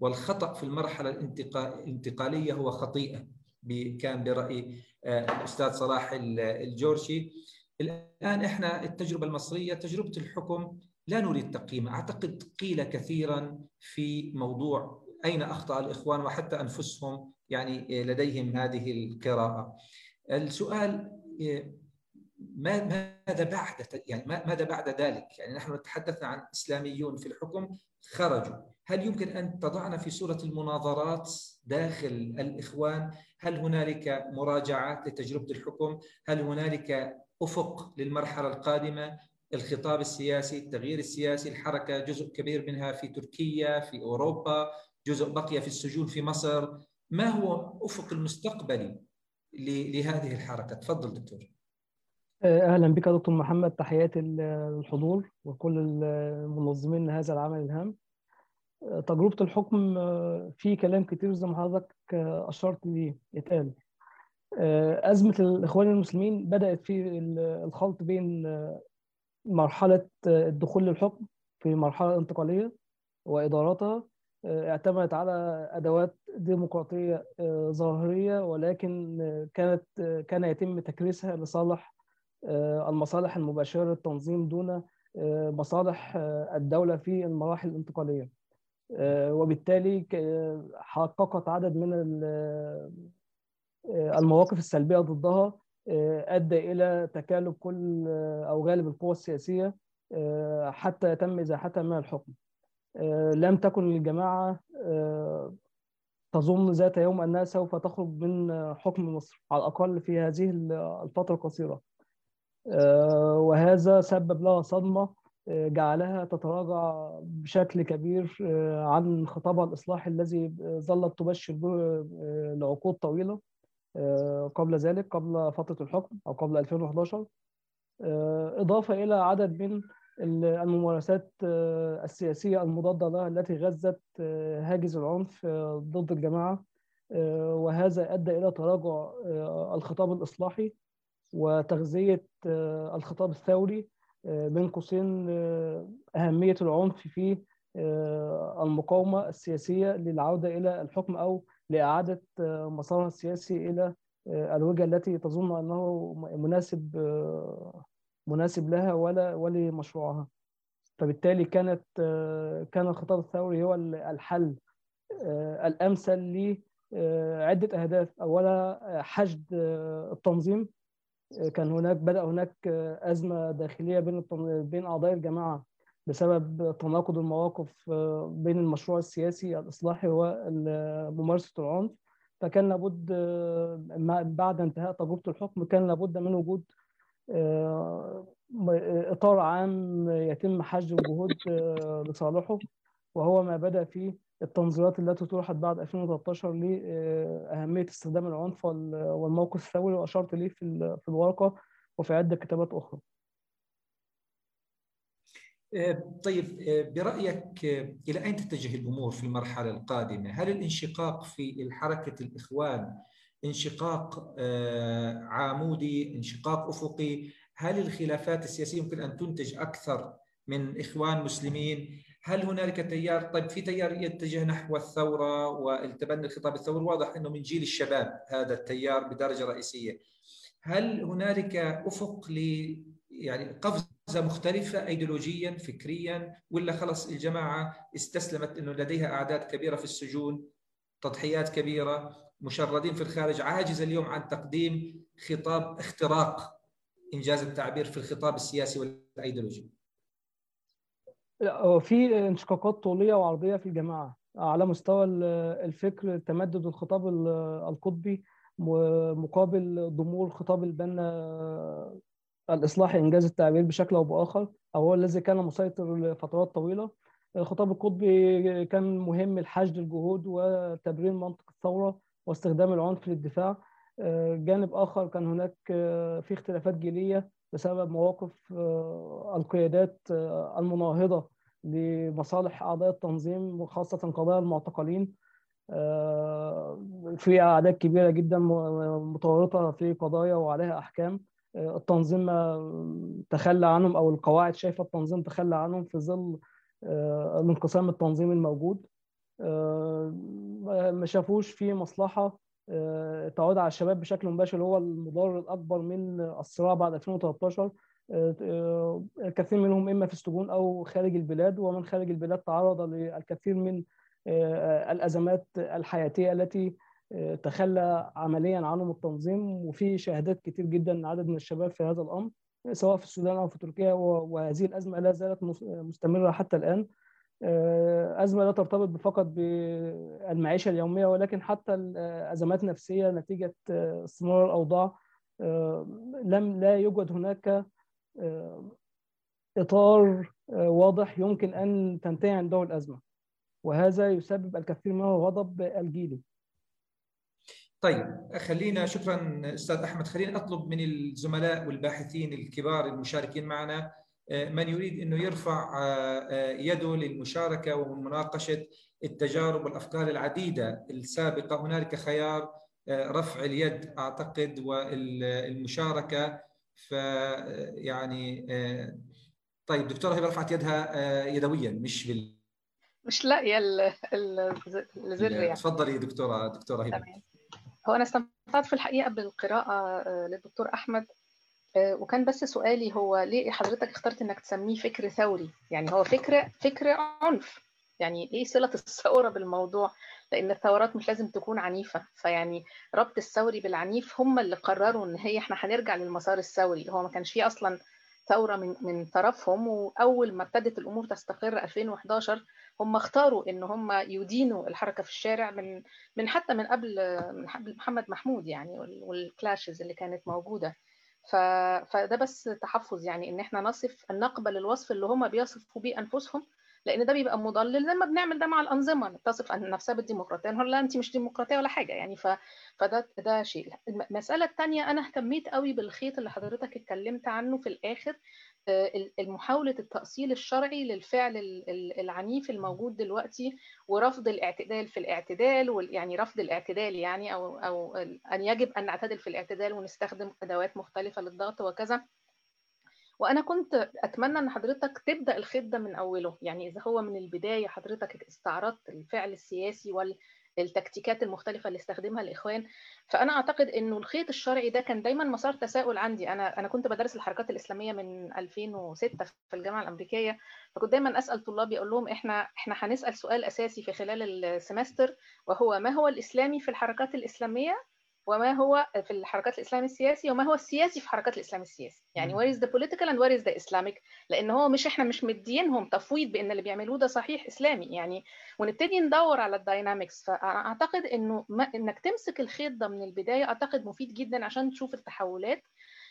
والخطأ في المرحلة الانتقالية هو خطيئة كان براي آه، الاستاذ صلاح الجورشي. الآن إحنا التجربة المصرية تجربة الحكم لا نريد تقييمها أعتقد قيل كثيرا في موضوع أين أخطأ الإخوان وحتى أنفسهم يعني آه، لديهم هذه القراءة. السؤال آه، ماذا بعد يعني ماذا بعد ذلك؟ يعني نحن تحدثنا عن إسلاميون في الحكم خرجوا، هل يمكن أن تضعنا في صورة المناظرات؟ داخل الإخوان؟ هل هنالك مراجعات لتجربة الحكم؟ هل هنالك أفق للمرحلة القادمة؟ الخطاب السياسي، التغيير السياسي، الحركة جزء كبير منها في تركيا، في أوروبا، جزء بقي في السجون في مصر، ما هو أفق المستقبلي لهذه الحركة؟ تفضل دكتور. أهلا بك دكتور محمد تحياتي للحضور وكل المنظمين لهذا العمل الهام تجربة الحكم في كلام كتير زي ما حضرتك أشرت ليه اتقال أزمة الإخوان المسلمين بدأت في الخلط بين مرحلة الدخول للحكم في مرحلة انتقالية واداراتها اعتمدت على أدوات ديمقراطية ظاهرية ولكن كانت كان يتم تكريسها لصالح آه، المصالح المباشرة للتنظيم دون آه، مصالح آه، الدولة في المراحل الانتقالية. وبالتالي حققت عدد من المواقف السلبية ضدها أدى إلى تكالب كل أو غالب القوى السياسية حتى يتم إزاحتها من الحكم. لم تكن الجماعة تظن ذات يوم أنها سوف تخرج من حكم مصر على الأقل في هذه الفترة القصيرة. آه، وهذا سبب لها صدمة آه، جعلها تتراجع بشكل كبير آه، عن خطابها الإصلاحي الذي ظلت تبشر به لعقود طويلة قبل ذلك قبل فترة الحكم أو قبل 2011 إضافة إلى عدد من الممارسات السياسية المضادة لها التي غزت هاجس العنف ضد الجماعة. وهذا أدى إلى تراجع الخطاب الإصلاحي وتغذية آه، الخطاب الثوري. آه، بين قوسين آه، أهمية العنف في المقاومة السياسية للعودة إلى الحكم أو لإعادة مسارها السياسي إلى الوجهة التي تظن أنه مناسب مناسب لها ولا ولمشروعها. فبالتالي كانت كان الخطاب الثوري هو الحل الأمثل لعده أهداف. أولا حشد التنظيم. كان هناك بدأ هناك أزمة داخلية بين بين أعضاء الجماعة بسبب تناقض المواقف بين المشروع السياسي الإصلاحي وممارسه العنف. فكان لابد بعد انتهاء تجربة الحكم كان لابد من وجود إطار عام يتم حشد الجهود لصالحه وهو ما بدا فيه التنظيرات التي طرحت بعد 2013 لأهمية استخدام العنف والموقف الثوري وأشرت ليه في الورقة وفي عدة كتابات أخرى. طيب برأيك إلى أين تتجه الأمور في المرحلة القادمة؟ هل الانشقاق في حركة الإخوان انشقاق عامودي، انشقاق أفقي؟ هل الخلافات السياسية يمكن أن تنتج أكثر من إخوان مسلمين؟ هل هنالك تيار؟ طيب في تيار يتجه نحو الثورة والتبني الخطاب الثوري. واضح إنه من جيل الشباب هذا التيار بدرجة رئيسية. هل هنالك أفق ل يعني قفزة مختلفة ايديولوجيا فكريا ولا خلص الجماعة استسلمت إنه لديها أعداد كبيرة في السجون تضحيات كبيرة مشردين في الخارج عاجزه اليوم عن تقديم خطاب اختراق إنجاز التعبير في الخطاب السياسي والأيديولوجي؟ لا في انشقاقات طولية وعرضية في الجماعة على مستوى الفكر تمدد الخطاب القطبي مقابل ضمور خطاب البنا الاصلاحي إنجاز التعبير بشكل أو بآخر أو هو الذي كان مسيطر لفترات طويلة. الخطاب القطبي كان مهم لحشد الجهود وتبرير منطق الثورة واستخدام العنف للدفاع. جانب آخر كان هناك في اختلافات جيلية بسبب مواقف القيادات المناهضة لمصالح أعضاء التنظيم وخاصة قضايا المعتقلين. في أعداد كبيرة جدا متورطة في قضايا وعليها أحكام. التنظيم تخلى عنهم أو القواعد شايفة التنظيم تخلى عنهم في ظل الانقسام التنظيمي الموجود. ما شافوش في مصلحة تعود على الشباب بشكل مباشر. هو المضار الأكبر من الصراع بعد 2013 الكثير منهم إما في السجون أو خارج البلاد ومن خارج البلاد تعرض للكثير من الأزمات الحياتية التي تخلى عمليا عنهم التنظيم وفي شهادات كتير جدا عدد من الشباب في هذا الأمر سواء في السودان أو في تركيا وهذه الأزمة لا زالت مستمرة حتى الآن. أزمة لا ترتبط فقط بالمعيشة اليومية ولكن حتى الأزمات النفسية نتيجة استمرار الأوضاع لم لا يوجد هناك إطار واضح يمكن أن تنتهي عنده الأزمة وهذا يسبب الكثير من الغضب الجيلي. طيب خلينا شكرا أستاذ أحمد خلينا اطلب من الزملاء والباحثين الكبار المشاركين معنا من يريد إنه يرفع يده للمشاركة ومناقشه التجارب والأفكار العديدة السابقة. هنالك خيار رفع اليد أعتقد والمشاركة ف يعني طيب دكتورة هبة رفعت يدها يدويا مش بال مش لاقيه الزر يعني. تفضلي دكتورة دكتورة هبة. هو أنا استمتعت في الحقيقة بالقراءة للدكتور أحمد وكان بس سؤالي هو ليه حضرتك اخترت إنك تسميه فكر ثوري؟ يعني هو فكر فكر عنف. يعني إيه صلة الثورة بالموضوع؟ لأن الثورات مش لازم تكون عنيفة فيعني ربط الثوري بالعنيف هم اللي قرروا إن هي إحنا هنرجع للمسار الثوري. هو ما كانش فيه أصلا ثورة من من طرفهم وأول ما ابتدت الأمور تستقر 2011 هم اختاروا إن هم يدينوا الحركة في الشارع من من حتى من قبل من قبل محمد محمود يعني والكلاشز اللي كانت موجودة. ف... فده بس تحفظ يعني إن إحنا نصف ان نقبل الوصف اللي هم بيصفوا بيه أنفسهم لأن ده بيبقى مضلل لما بنعمل ده مع الأنظمة تصف إن نفسها بالديمقراطية انت مش ديمقراطية ولا حاجة يعني ف... فده ده شيء. المساله الثانية أنا اهتميت قوي بالخيط اللي حضرتك اتكلمت عنه في الآخر محاولة التأصيل الشرعي للفعل العنيف الموجود دلوقتي ورفض الاعتدال في الاعتدال يعني رفض الاعتدال يعني أو أو أن يجب أن نعتدل في الاعتدال ونستخدم أدوات مختلفة للضغط وكذا. وأنا كنت أتمنى أن حضرتك تبدأ الخيط ده من أوله. يعني إذا هو من البداية حضرتك استعرضت الفعل السياسي وال التكتيكات المختلفة اللي استخدمها الإخوان فأنا أعتقد إنه الخيط الشرعي ده كان دايما مسار تساؤل عندي. أنا أنا كنت بدرس الحركات الإسلامية من 2006 في الجامعة الأمريكية فكنت دايما أسأل طلابي أقول لهم إحنا إحنا هنسأل سؤال أساسي في خلال ال semester وهو ما هو الإسلامي في الحركات الإسلامية؟ وما هو في الحركات الإسلامي السياسي وما هو السياسي في حركات الإسلام السياسي. يعني where is the political and where is the islamic لأن هو مش إحنا مش مدينهم تفويض بإن اللي بيعملوه ده صحيح إسلامي. يعني ونبتدي ندور على ال dynamics فأعتقد إنه ما إنك تمسك الخيط ده من البداية أعتقد مفيد جدا عشان تشوف التحولات.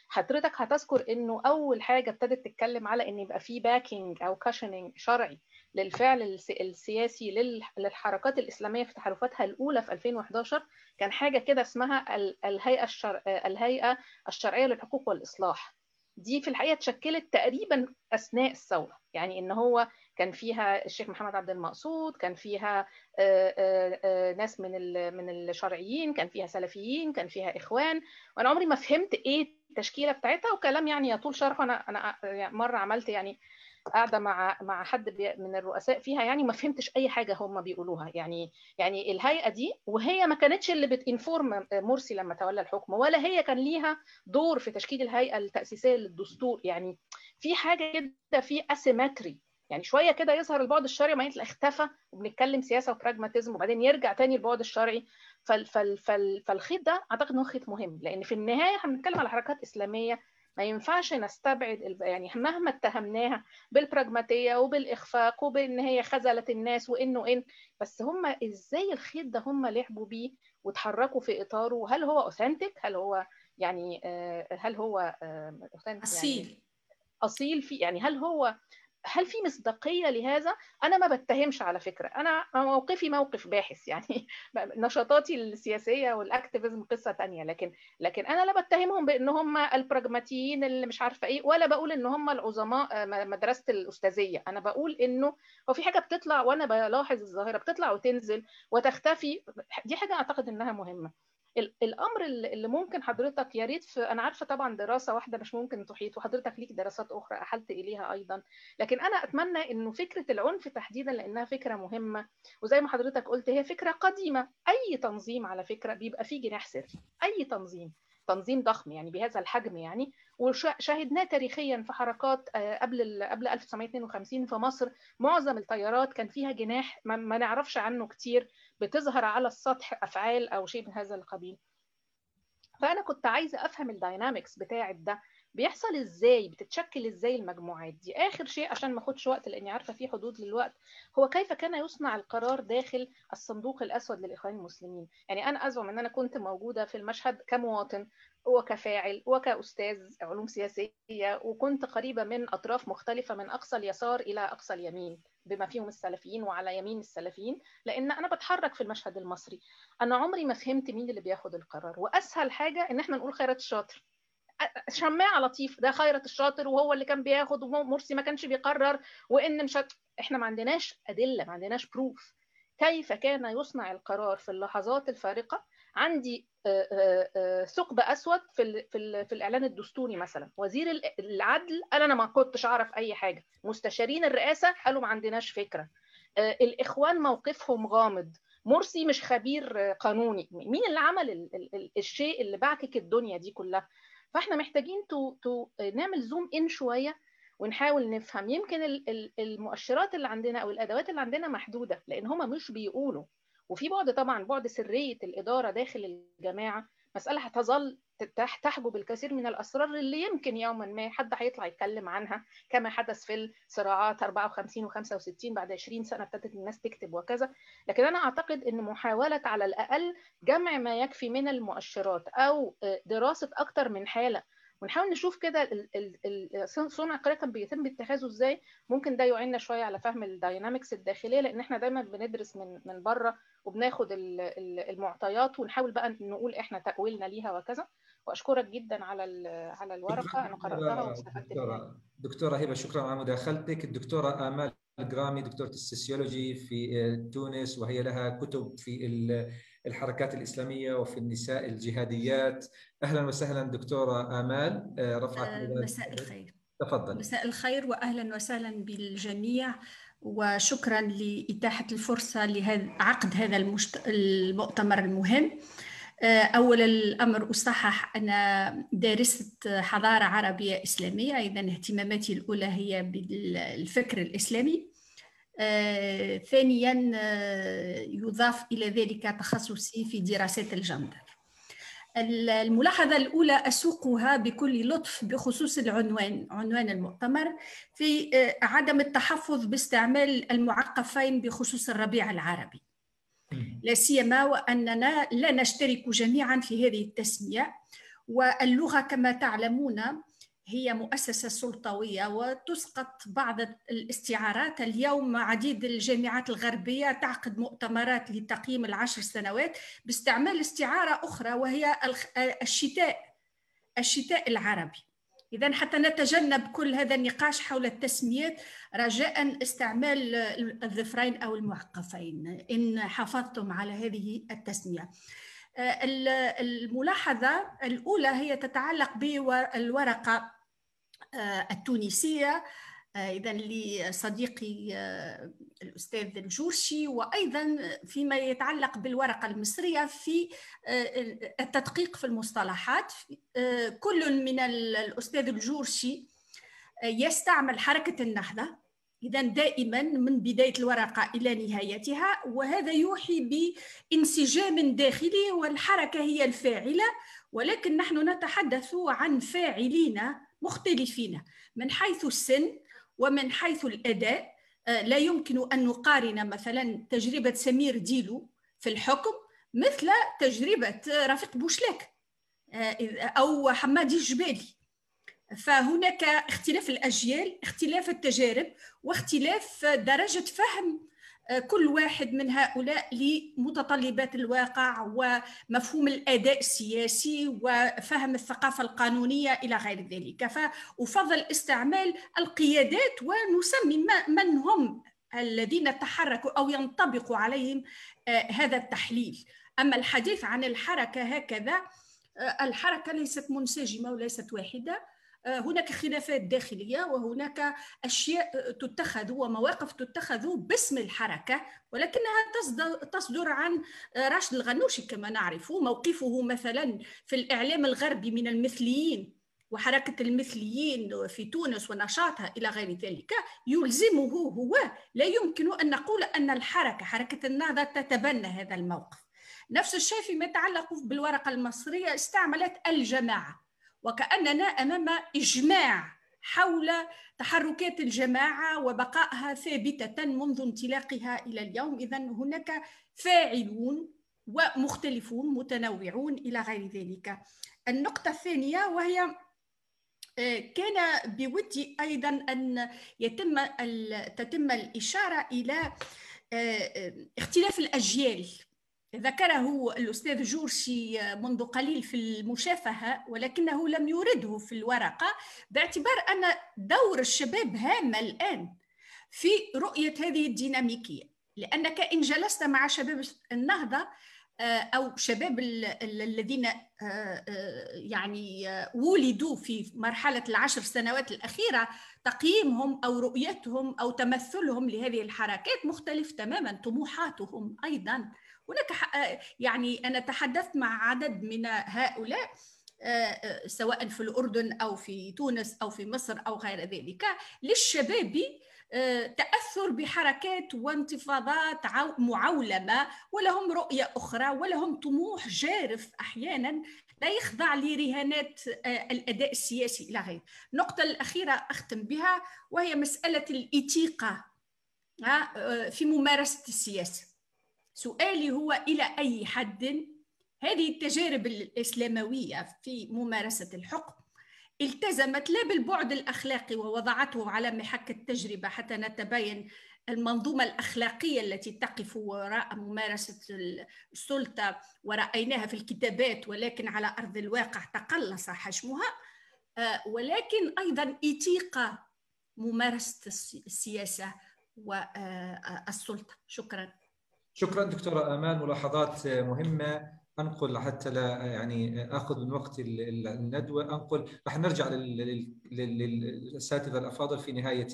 حضرتك هتذكر إنه أول حاجة ابتدت تتكلم على إن يبقى في backing أو cushioning شرعي. للفعل السياسي للحركات الإسلامية في تحالفاتها الأولى في 2011 كان حاجة كده اسمها الهيئة الشر... الهيئة الشرعية للحقوق والإصلاح. دي في الحقيقة اتشكلت تقريبا أثناء الثورة. يعني إن هو كان فيها الشيخ محمد عبد المقصود كان فيها ناس من من الشرعيين كان فيها سلفيين كان فيها إخوان. وأنا عمري ما فهمت إيه التشكيلة بتاعتها وكلام يعني يطول شرحه. أنا أنا مرة عملت يعني قاعدة مع مع حد من الرؤساء فيها يعني ما فهمتش أي حاجة هم بيقولوها. يعني يعني الهيئة دي وهي ما كانتش اللي بتنفورم مرسي لما تولى الحكم ولا هي كان ليها دور في تشكيل الهيئة التأسيسية للدستور. يعني في حاجة كده في اسيمتري يعني شوية كده يظهر البعد الشرعي وبعدين اختفى وبنتكلم سياسة وبراجماتيزم وبعدين يرجع تاني البعد الشرعي. فال فال فال فالخيط ده أعتقد انه خيط مهم لأن في النهاية إحنا بنتكلم على حركات إسلامية ما ينفعش نستبعد يعني مهما اتهمناها بالبراجماتيه وبالإخفاق وبإن هي خذلت الناس وإنه إن بس هم إزاي الخيط ده هم لعبوا بيه وتحركوا في إطاره؟ هل هو اوثنتيك هل هو يعني هل هو اصيل يعني أصيل في يعني هل هو هل في مصداقية لهذا؟ أنا ما بتهمش على فكرة، أنا موقفي موقف باحث يعني نشاطاتي السياسية والاكتيفيزم قصة ثانية لكن لكن أنا لا بتهمهم بان هم البراجماتيين اللي مش عارفة إيه ولا بقول إن هم العظماء مدرسة الأستاذية، أنا بقول إنه هو في حاجة بتطلع وأنا بلاحظ الظاهرة بتطلع وتنزل وتختفي دي حاجة أعتقد إنها مهمة. الأمر اللي ممكن حضرتك يا ريت أنا عارفة طبعا دراسة واحدة مش ممكن تحيط وحضرتك ليك دراسات أخرى أحلت إليها أيضا لكن أنا أتمنى إنه فكرة العنف تحديدا لأنها فكرة مهمة وزي ما حضرتك قلت هي فكرة قديمة أي تنظيم على فكرة بيبقى فيه جناح سري أي تنظيم تنظيم ضخم يعني بهذا الحجم يعني وشاهدناه تاريخيا في حركات قبل قبل 1952 في مصر معظم التيارات كان فيها جناح ما نعرفش عنه كتير بتظهر على السطح أفعال أو شيء من هذا القبيل. فأنا كنت عايزة أفهم الداينامكس بتاعت ده. بيحصل إزاي؟ بتتشكل إزاي المجموعات دي؟ آخر شيء عشان ما أخدش وقت لأني عارفة في حدود للوقت. هو كيف كان يصنع القرار داخل الصندوق الأسود للإخوان المسلمين؟ يعني أنا أزعم إن أنا كنت موجودة في المشهد كمواطن وكفاعل وكأستاذ علوم سياسية وكنت قريبة من أطراف مختلفة من أقصى اليسار إلى أقصى اليمين. بما فيهم السلفيين وعلى يمين السلفيين لأن أنا بتحرك في المشهد المصري. أنا عمري ما فهمت مين اللي بياخد القرار. وأسهل حاجة إن إحنا نقول خيرت الشاطر. شماعة لطيف ده خيرت الشاطر وهو اللي كان بياخد ومرسي ما كانش بيقرر وإن مش إحنا ما عندناش أدلة ما عندناش بروف كيف كان يصنع القرار في اللحظات الفارقة؟ عندي ثقب أسود في في في الإعلان الدستوري مثلا. وزير العدل قال أنا ما كنتش أعرف أي حاجة. مستشارين الرئاسة قالوا ما عندناش فكرة. الإخوان موقفهم غامض. مرسي مش خبير قانوني. مين اللي عمل ال ال الشيء اللي بعكك الدنيا دي كلها؟ فإحنا محتاجين تو تو نعمل zoom in شوية ونحاول نفهم. يمكن المؤشرات اللي عندنا أو الأدوات اللي عندنا محدودة لأن هم مش بيقولوا. وفي بعد طبعا بعد سرية الإدارة داخل الجماعة مسألة هتظل تحجب الكثير من الأسرار اللي يمكن يوما ما حد هيطلع يتكلم عنها كما حدث في الصراعات 54 و65 بعد 20 سنة ابتدت الناس تكتب وكذا. لكن أنا أعتقد إن محاولة على الأقل جمع ما يكفي من المؤشرات أو دراسة أكثر من حالة ونحاول نشوف كده صنع القرار كان بيتم اتخاذه إزاي. ممكن ده يعيننا شوية على فهم الداينامكس الداخلية لأن إحنا دايما بندرس من من بره وبناخد المعطيات ونحاول بقى نقول إحنا تأويلنا ليها وكذا. وأشكرك جدا على على الورقة. أنا قرأتها واستفدت دكتورة دكتورة هبة شكرا على مداخلتك. الدكتورة آمال الجرامي دكتورة السوسيولوجي في تونس وهي لها كتب في الحركات الإسلامية وفي النساء الجهاديات. أهلا وسهلا دكتورة آمال رفعت مساء الخير. تفضل. مساء الخير وأهلا وسهلا بالجميع وشكرا لإتاحة الفرصة لعقد هذا المؤتمر المهم. آه، أول الأمر أصحح أنا دارسة حضارة عربية إسلامية إذا اهتماماتي الأولى هي بالفكر الإسلامي. آه، ثانيا آه، يضاف إلى ذلك تخصصي في دراسات الجندر. الملاحظة الأولى أسوقها بكل لطف بخصوص العنوان عنوان المؤتمر في عدم التحفظ باستعمال المعقفين بخصوص الربيع العربي. لا سيما وأننا لا نشترك جميعا في هذه التسمية واللغة كما تعلمون هي مؤسسة سلطوية وتسقط بعض الاستعارات اليوم. عديد الجامعات الغربية تعقد مؤتمرات لتقييم العشر سنوات باستعمال استعارة أخرى وهي الشتاء الشتاء العربي. إذا حتى نتجنب كل هذا النقاش حول التسميات رجاء استعمال الظفرين أو المعقفين. إن حافظتم على هذه التسمية. الملاحظة الأولى هي تتعلق بالورقة آه، التونسية. آه، إذا لصديقي آه، الأستاذ الجورشي وأيضا فيما يتعلق بالورقة المصرية في آه، التدقيق في المصطلحات. كل من الأستاذ الجورشي يستعمل حركة النهضة. إذا دائما من بداية الورقة إلى نهايتها وهذا يوحي بانسجام داخلي والحركة هي الفاعلة ولكن نحن نتحدث عن فاعلين مختلفين من حيث السن ومن حيث الأداء. آه، لا يمكن أن نقارن مثلا تجربة سمير ديلو في الحكم مثل تجربة رفيق بوشلاك آه، أو حمادي الجبالي. فهناك اختلاف الأجيال اختلاف التجارب واختلاف درجة فهم كل واحد من هؤلاء لمتطلبات الواقع ومفهوم الأداء السياسي وفهم الثقافة القانونية إلى غير ذلك. فافضل استعمال القيادات ونسمي من هم الذين تحركوا أو ينطبق عليهم آه، هذا التحليل. أما الحديث عن الحركة هكذا آه، الحركة ليست منسجمة وليست واحدة. آه، هناك خلافات داخلية وهناك أشياء تتخذ ومواقف تتخذ باسم الحركة ولكنها تصدر عن راشد الغنوشي كما نعرف. موقفه مثلا في الإعلام الغربي من المثليين وحركة المثليين في تونس ونشاطها إلى غير ذلك يلزمه هو لا يمكن أن نقول أن الحركة حركة النهضة تتبنى هذا الموقف. نفس الشيء فيما يتعلق بالورقة المصرية استعملت الجماعة. وكأننا أمام إجماع حول تحركات الجماعة وبقائها ثابتة منذ انطلاقها إلى اليوم. إذا هناك فاعلون ومختلفون متنوعون إلى غير ذلك. النقطة الثانية وهي آه، كان بودي أيضا أن يتم تتم الإشارة إلى آه، آه، اختلاف الأجيال ذكره الأستاذ جورشي منذ قليل في المشافهة ولكنه لم يرده في الورقة باعتبار أن دور الشباب هام الآن في رؤية هذه الديناميكية. لأنك إن جلست مع شباب النهضة آه، أو شباب الذين آه، آه، يعني ولدوا في مرحلة العشر سنوات الأخيرة تقييمهم أو رؤيتهم أو تمثلهم لهذه الحركات مختلف تماما طموحاتهم أيضا. هناك آه، يعني أنا تحدثت مع عدد من هؤلاء آه، آه، سواء في الأردن أو في تونس أو في مصر أو غير ذلك للشباب تأثر بحركات وانتفاضات معولمة ولهم رؤية أخرى ولهم طموح جارف أحيانا لا يخضع لرهانات الأداء السياسي إلى غيره. النقطة الأخيرة أختم بها وهي مسألة الاثيقه في ممارسة السياسة. سؤالي هو إلى أي حد؟ هذه التجارب الإسلاموية في ممارسة الحكم التزمت لا بالبعد الأخلاقي ووضعته على محك التجربة حتى نتبين المنظومة الأخلاقية التي تقف وراء ممارسة السلطة ورأيناها في الكتابات ولكن على أرض الواقع تقلص حجمها. آه، ولكن أيضا إتيقة ممارسة السياسة والسلطة. شكراً. شكرا دكتورة آمال ملاحظات مهمة. أنقل حتى لا يعني أخذ من وقت الندوة. أنقل راح نرجع للأساتذة الأفاضل في نهاية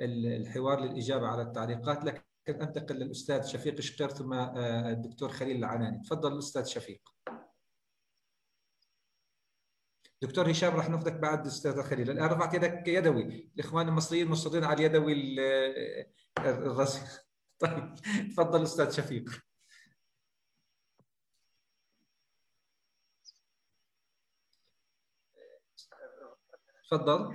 الحوار للإجابة على التعليقات. لكن أنتقل للأستاذ شفيق شقير ثم الدكتور خليل العناني. تفضل الاستاذ شفيق. دكتور هشام راح ناخذك بعد أستاذ خليل. الآن رفعت يدك يدوي. الإخوان المصريين مصرين على اليدوي الرسمي طيب تفضل أستاذ شفيق. تفضل.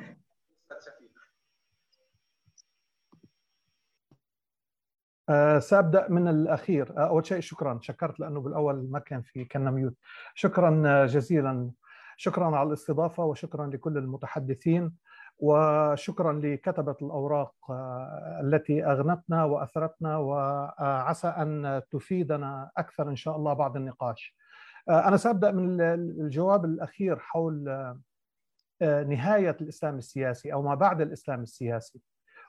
أه سأبدأ من الأخير. أه أول شيء شكرا. شكرت لأنه بالأول ما كان في كان ميوت. شكرا جزيلا. شكرا على الاستضافة وشكرا لكل المتحدثين. وشكرا لكتبة الأوراق التي أغنتنا وأثرتنا وعسى أن تفيدنا أكثر إن شاء الله بعد النقاش. أنا سأبدأ من الجواب الأخير حول نهاية الإسلام السياسي أو ما بعد الإسلام السياسي.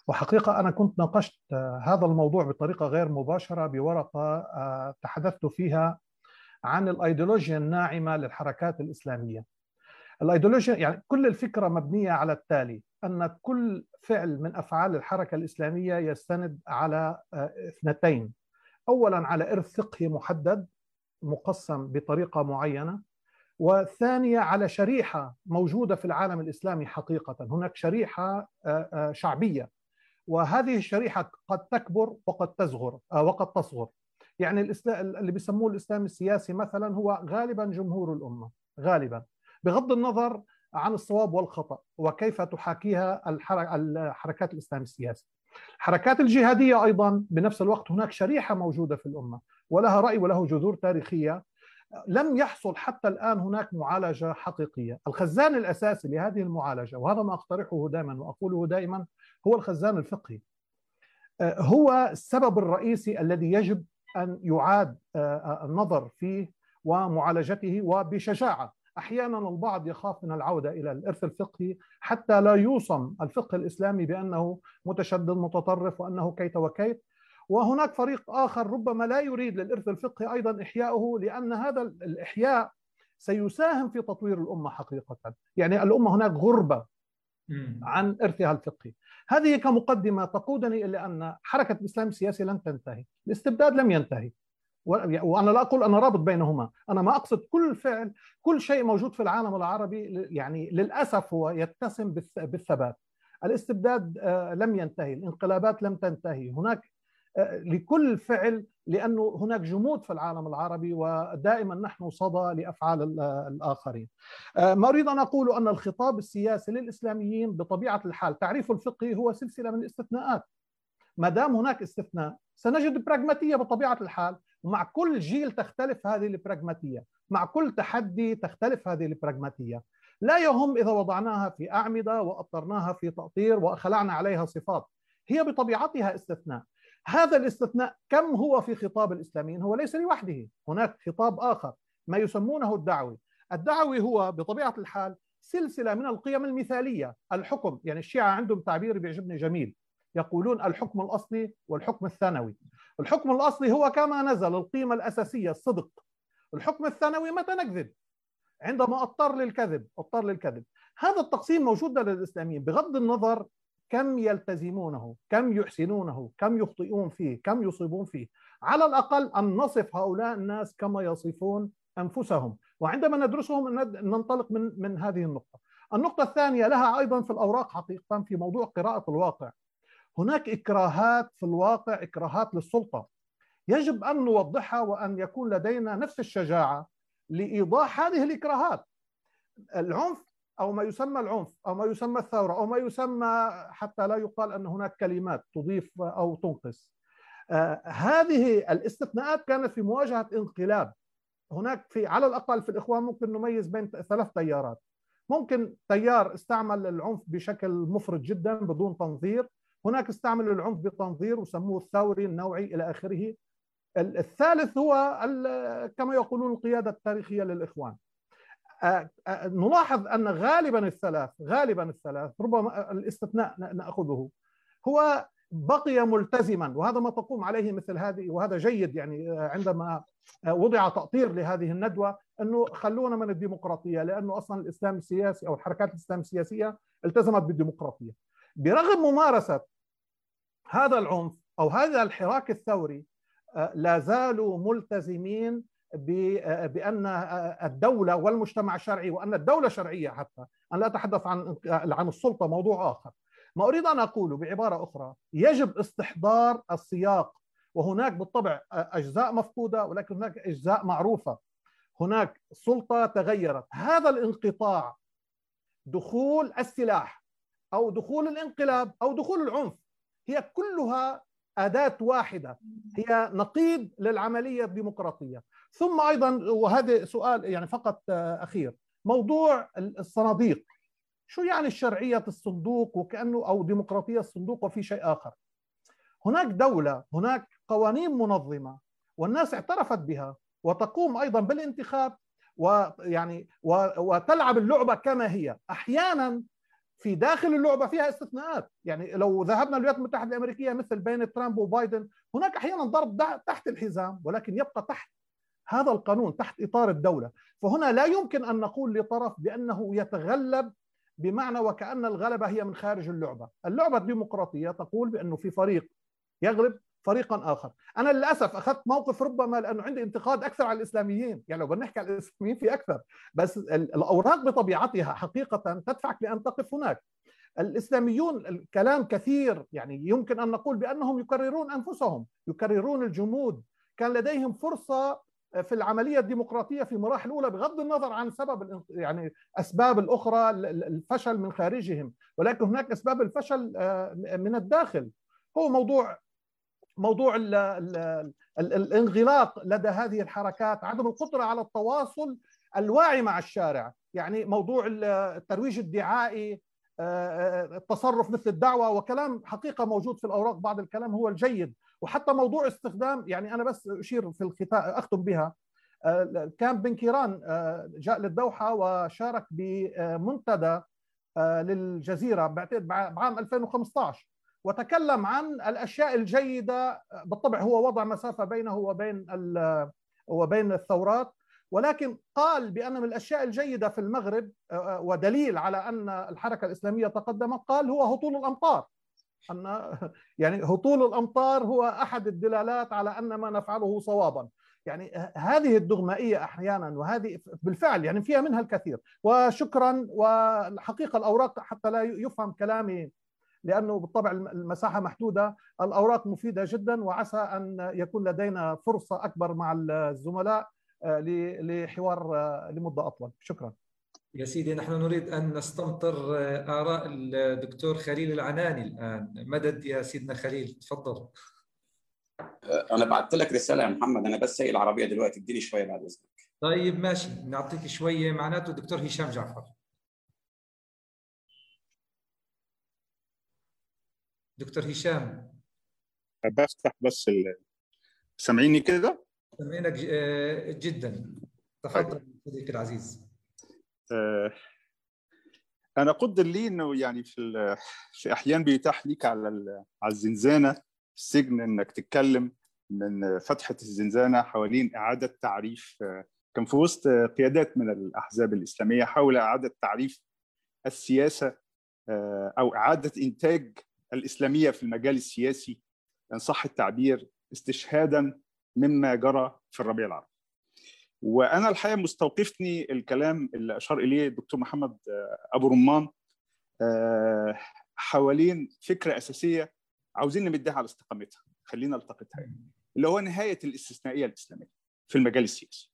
وحقيقة أنا كنت ناقشت هذا الموضوع بطريقة غير مباشرة بورقة تحدثت فيها عن الأيديولوجيا الناعمة للحركات الإسلامية. الايديولوجيا يعني كل الفكرة مبنية على التالي أن كل فعل من أفعال الحركة الإسلامية يستند على اثنتين. اولا على إرث فقهي محدد مقسم بطريقة معينة. والثانية على شريحة موجودة في العالم الإسلامي حقيقة. هناك شريحة شعبية. وهذه الشريحة قد تكبر وقد تصغر وقد تصغر. يعني اللي بيسموه الإسلام السياسي مثلا هو غالبا جمهور الأمة غالبا. بغض النظر عن الصواب والخطأ وكيف تحاكيها الحركات الاسلام السياسي. الحركات الجهادية أيضا بنفس الوقت هناك شريحة موجودة في الأمة ولها رأي وله جذور تاريخية لم يحصل حتى الآن هناك معالجة حقيقية، الخزان الأساسي لهذه المعالجة وهذا ما أقترحه دائما وأقوله دائما هو الخزان الفقهي. هو السبب الرئيسي الذي يجب أن يعاد النظر فيه ومعالجته وبشجاعة أحيانا البعض يخاف من العودة إلى الإرث الفقهي حتى لا يوصم الفقه الإسلامي بأنه متشدد متطرف وأنه كيت وكيت. وهناك فريق آخر ربما لا يريد للإرث الفقهي أيضا إحياؤه لأن هذا الإحياء سيساهم في تطوير الأمة حقيقة. يعني الأمة هناك غربة عن إرثها الفقهي. هذه كمقدمة تقودني إلى أن حركة الإسلام السياسي لن تنتهي الاستبداد لم ينتهي. وأنا لا أقول أنا رابط بينهما أنا ما أقصد كل فعل كل شيء موجود في العالم العربي يعني للأسف هو يتسم بالثبات الاستبداد لم ينتهي الانقلابات لم تنتهي هناك لكل فعل لأنه هناك جمود في العالم العربي ودائما نحن صدى لأفعال الآخرين. ما أريد أن أقول أن الخطاب السياسي للإسلاميين بطبيعة الحال تعريف الفقهي هو سلسلة من الاستثناءات. ما دام هناك استثناء سنجد براغماتية بطبيعة الحال ومع كل جيل تختلف هذه البراغماتية، مع كل تحدي تختلف هذه البراغماتية. لا يهم إذا وضعناها في أعمدة واطرناها في تأطير وخلعنا عليها صفات. هي بطبيعتها استثناء. هذا الاستثناء كم هو في خطاب الإسلاميين؟ هو ليس لوحده، هناك خطاب آخر ما يسمونه الدعوي. الدعوي هو بطبيعة الحال سلسلة من القيم المثالية، الحكم، يعني الشيعة عندهم تعبير بيعجبني جميل. يقولون الحكم الأصلي والحكم الثانوي. الحكم الأصلي هو كما نزل القيمة الأساسية الصدق. الحكم الثانوي متى نكذب؟ عندما أضطر للكذب، أضطر للكذب. هذا التقسيم موجود لدى الإسلاميين بغض النظر كم يلتزمونه كم يحسنونه كم يخطئون فيه كم يصيبون فيه على الأقل أن نصف هؤلاء الناس كما يصفون أنفسهم وعندما ندرسهم ننطلق من, من هذه النقطة النقطة الثانية لها أيضا في الأوراق حقيقة في موضوع قراءة الواقع هناك إكراهات في الواقع إكراهات للسلطة يجب أن نوضحها وأن يكون لدينا نفس الشجاعة لإيضاح هذه الإكراهات العنف أو ما يسمى العنف أو ما يسمى الثورة أو ما يسمى حتى لا يقال أن هناك كلمات تضيف أو تنقص. آه هذه الاستثناءات كانت في مواجهة انقلاب. هناك في على الأقل في الإخوان ممكن نميز بين ثلاث تيارات. ممكن تيار استعمل العنف بشكل مفرط جدا بدون تنظير، هناك استعمل العنف بتنظير وسموه الثوري النوعي إلى آخره. الثالث هو كما يقولون القيادة التاريخية للإخوان. نلاحظ أن غالبا الثلاث غالبا الثلاث ربما الاستثناء نأخذه هو بقي ملتزما وهذا ما تقوم عليه مثل هذه وهذا جيد يعني عندما وضع تأطير لهذه الندوة أنه خلونا من الديمقراطية لأنه أصلا الإسلام السياسي أو الحركات الإسلام السياسية التزمت بالديمقراطية برغم ممارسة هذا العنف أو هذا الحراك الثوري لا زالوا ملتزمين بأن الدولة والمجتمع الشرعي وأن الدولة شرعية حتى. أنا لا أتحدث عن عن السلطة موضوع آخر. ما أريد أن أقوله بعبارة أخرى. يجب استحضار السياق. وهناك بالطبع أجزاء مفقودة ولكن هناك أجزاء معروفة. هناك سلطة تغيرت. هذا الانقطاع دخول السلاح أو دخول الانقلاب أو دخول العنف. هي كلها أداة واحدة. هي نقيض للعملية الديمقراطية. ثم أيضا وهذا سؤال يعني فقط أخير. موضوع الصناديق. شو يعني الشرعية الصندوق؟ وكأنه أو ديمقراطية الصندوق وفي شيء آخر. هناك دولة هناك قوانين منظمة والناس اعترفت بها وتقوم أيضا بالانتخاب ويعني وتلعب اللعبة كما هي. أحيانا في داخل اللعبة فيها استثناءات. يعني لو ذهبنا للولايات المتحدة الأمريكية مثل بين ترامب وبايدن هناك أحيانا ضرب تحت الحزام ولكن يبقى تحت هذا القانون تحت إطار الدولة. فهنا لا يمكن أن نقول لطرف بأنه يتغلب بمعنى وكأن الغلبة هي من خارج اللعبة. اللعبة الديمقراطية تقول بأنه في فريق يغلب فريقا آخر. أنا للأسف أخذت موقف ربما لأنه عندي انتقاد أكثر على الإسلاميين. يعني لو بدنا نحكي على الإسلاميين في أكثر بس الأوراق بطبيعتها حقيقة تدفعك لأن تقف هناك. الإسلاميون الكلام كثير يعني يمكن أن نقول بأنهم يكررون أنفسهم يكررون الجمود. كان لديهم فرصة في العملية الديمقراطية في مراحل اولى بغض النظر عن سبب يعني أسباب الأخرى الفشل من خارجهم ولكن هناك أسباب الفشل من الداخل. هو موضوع موضوع ال ال ال الانغلاق لدى هذه الحركات عدم القدرة على التواصل الواعي مع الشارع. يعني موضوع الترويج الدعائي التصرف مثل الدعوة وكلام حقيقة موجود في الأوراق بعض الكلام هو الجيد. وحتى موضوع استخدام يعني أنا بس أشير في الختام أختم بها. كان بن كيران جاء للدوحة وشارك بمنتدى للجزيرة بعتقد بعام 2015 وتكلم عن الأشياء الجيدة بالطبع هو وضع مسافة بينه وبين وبين الثورات ولكن قال بأن من الأشياء الجيدة في المغرب ودليل على أن الحركة الإسلامية تقدمت قال هو هطول الأمطار. أن يعني هطول الأمطار هو أحد الدلالات على أن ما نفعله صوابا. يعني هذه الدغمائية أحيانا وهذه بالفعل يعني فيها منها الكثير. وشكرا والحقيقة الأوراق حتى لا يفهم كلامي لأنه بالطبع المساحة محدودة الأوراق مفيدة جدا وعسى أن يكون لدينا فرصة أكبر مع الزملاء لحوار لمدة أطول. شكرا. يا سيدي نحن نريد أن نستمطر آراء الدكتور خليل العناني الآن. مدد يا سيدنا خليل تفضل. أنا بعثت لك رسالة يا محمد. أنا بس سايق العربية دلوقتي اديني شوية بعد إذنك. طيب ماشي. نعطيك شوية معناته. دكتور هشام جعفر. دكتور هشام. بفتح بس ال... سامعيني كده؟ سامعينك جدا. تفضل صديقي العزيز. أنا قدر لي إنه يعني في ال... في أحيان بيتاح ليك على ال... على الزنزانة في السجن إنك تتكلم من فتحة الزنزانة حوالين إعادة تعريف كان في وسط قيادات من الأحزاب الإسلامية حول إعادة تعريف السياسة أو إعادة إنتاج الإسلامية في المجال السياسي ان صح التعبير استشهادا مما جرى في الربيع العربي. وأنا الحقيقة مستوقفني الكلام اللي أشار إليه الدكتور محمد أبو رمان حوالين فكرة أساسية عاوزين نمدها على استقامتها خلينا التقطها يعني اللي هو نهاية الاستثنائية الإسلامية في المجال السياسي.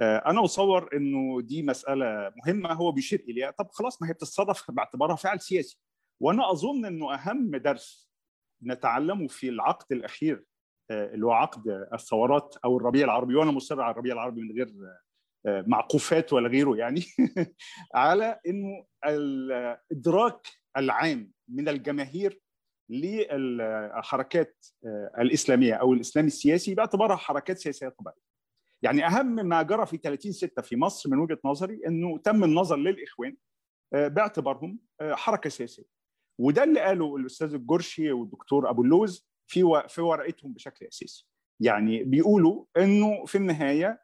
أنا اتصور إنه دي مسألة مهمة هو بيشير إليها طب خلاص ما هي بتتصرف باعتبارها فعل سياسي وأنا اظن انه اهم درس نتعلمه في العقد الاخير اللي هو عقد الثورات أو الربيع العربي وأنا مصر على الربيع العربي من غير معقوفات ولا غيره يعني على انه الادراك العام من الجماهير للحركات الإسلامية أو الإسلام السياسي باعتبارها حركات سياسية طبيعية. يعني أهم ما جرى في 30 6 في مصر من وجهة نظري إنه تم النظر للإخوان باعتبارهم حركة سياسية. وده اللي قاله الأستاذ الجرشي والدكتور أبو اللوز في في ورقتهم بشكل أساسي. يعني بيقولوا إنه في النهاية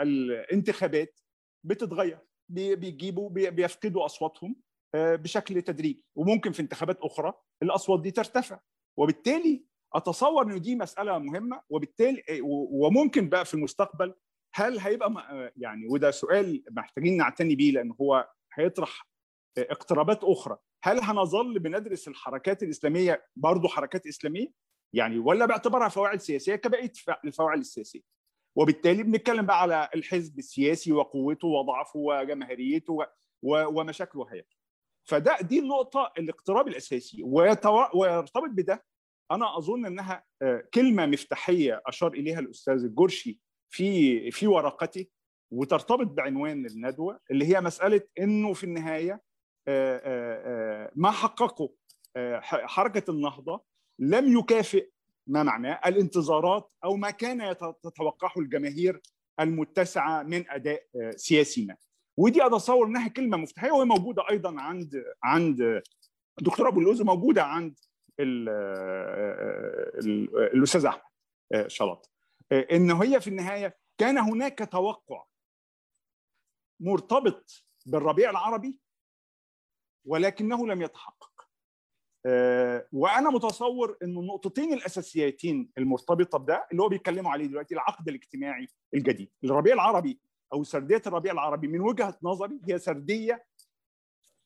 الانتخابات بتتغير. بيجيبوا بيفقدوا أصواتهم بشكل تدريجي. وممكن في انتخابات أخرى الأصوات دي ترتفع. وبالتالي أتصور إنه دي مسألة مهمة. وبالتالي وممكن بقى في المستقبل هل هيبقى يعني وده سؤال محتاجين نعتني بيه لأن هو هيطرح اقترابات أخرى. هل هنظل بندرس الحركات الإسلامية برضه حركات إسلامية؟ يعني ولا باعتبارها فواعل سياسية كبقية الفواعل السياسية. وبالتالي بنتكلم بقى على الحزب السياسي وقوته وضعفه وجماهيريته ومشاكله وهيك فده دي النقطة الاقتراب الأساسي. ويرتبط بده أنا أظن إنها كلمة مفتاحية أشار إليها الأستاذ الجرشي في في ورقته وترتبط بعنوان الندوة اللي هي مسألة إنه في النهاية ما حققه. حركة النهضة لم يكافئ ما معناه الانتظارات أو ما كان تتوقعه الجماهير المتسعة من أداء سياسي ما ودي اتصور إنها كلمة مفتاحية وهي موجودة أيضا عند عند الدكتور أبو اللوز موجودة عند الأستاذ أحمد شلط إن هي في النهاية كان هناك توقع مرتبط بالربيع العربي ولكنه لم يتحقق. وأنا متصور إن النقطتين الأساسيتين المرتبطة بده اللي هو بيتكلموا عليه دلوقتي العقد الاجتماعي الجديد. الربيع العربي أو سردية الربيع العربي من وجهة نظري هي سردية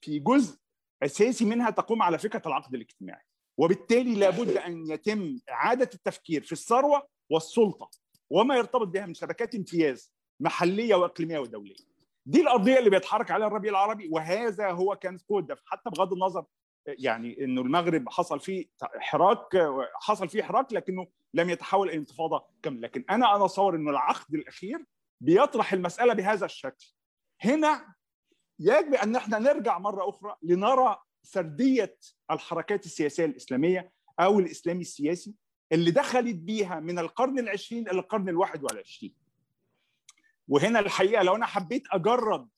في جزء أساسي منها تقوم على فكرة العقد الاجتماعي. وبالتالي لابد أن يتم إعادة التفكير في الثروة والسلطة وما يرتبط بها من شبكات امتياز محلية وإقليمية ودولية. دي القضية اللي بيتحرك عليها الربيع العربي وهذا هو كان كود حتى بغض النظر يعني إنه المغرب حصل فيه حراك حصل فيه حراك لكنه لم يتحول إلى انتفاضة كاملة. لكن أنا أنا اتصور إنه العقد الأخير بيطرح المسألة بهذا الشكل. هنا يجب أن إحنا نرجع مرة أخرى لنرى سردية الحركات السياسية الإسلامية أو الإسلامي السياسي اللي دخلت بيها من القرن العشرين إلى القرن الواحد والعشرين. وهنا الحقيقة لو أنا حبيت اجرد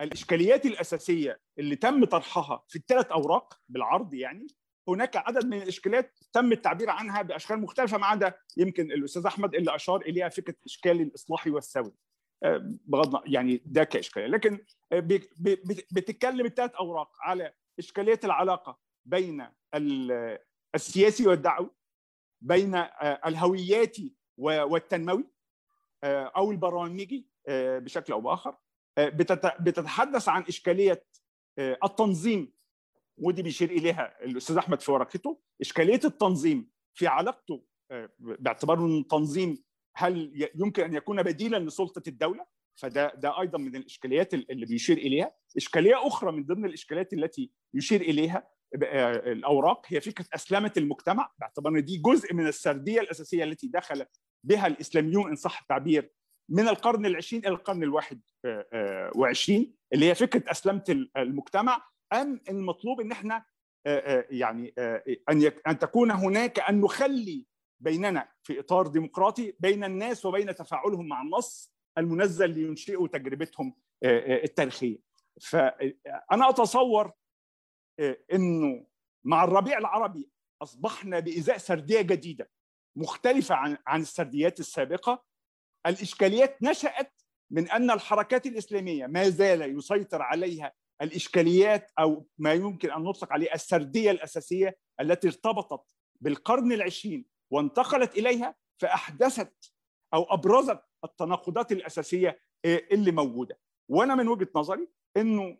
الإشكاليات الأساسية اللي تم طرحها في الثلاث أوراق بالعرض يعني هناك عدد من الإشكاليات تم التعبير عنها بأشكال مختلفة ما عدا يمكن الأستاذ أحمد اللي أشار إليها فكرة الاشكال الاصلاحي والثوري بغض يعني ده كإشكالية. لكن بتتكلم الثلاث أوراق على اشكاليه العلاقة بين السياسي والدعوي بين الهوياتي والتنموي أو البرامجي بشكل أو بآخر. بتتحدث عن إشكالية التنظيم ودي بيشير إليها الأستاذ أحمد في ورقته. إشكالية التنظيم في علاقته باعتباره انه تنظيم هل يمكن أن يكون بديلا لسلطة الدولة؟ فده ده أيضا من الإشكاليات اللي بيشير إليها. إشكالية أخرى من ضمن الإشكاليات التي يشير إليها الأوراق هي فكرة أسلمة المجتمع. باعتبار إن دي جزء من السردية الأساسية التي دخل بها الإسلاميون إن صح التعبير من القرن العشرين إلى القرن الواحد وعشرين اللي هي فكرة أسلمة المجتمع أم المطلوب إن إحنا يعني أن أن تكون هناك أن نخلي بيننا في إطار ديمقراطي بين الناس وبين تفاعلهم مع النص المنزل لينشئوا تجربتهم التاريخية. فانا أتصور إنه مع الربيع العربي أصبحنا بإزاء سردية جديدة مختلفة عن عن السرديات السابقة الإشكاليات نشأت من أن الحركات الإسلامية ما زال يسيطر عليها الإشكاليات أو ما يمكن أن نطلق عليه السردية الأساسية التي ارتبطت بالقرن العشرين وانتقلت إليها فأحدثت أو أبرزت التناقضات الأساسية اللي موجودة. وأنا من وجهة نظري إنه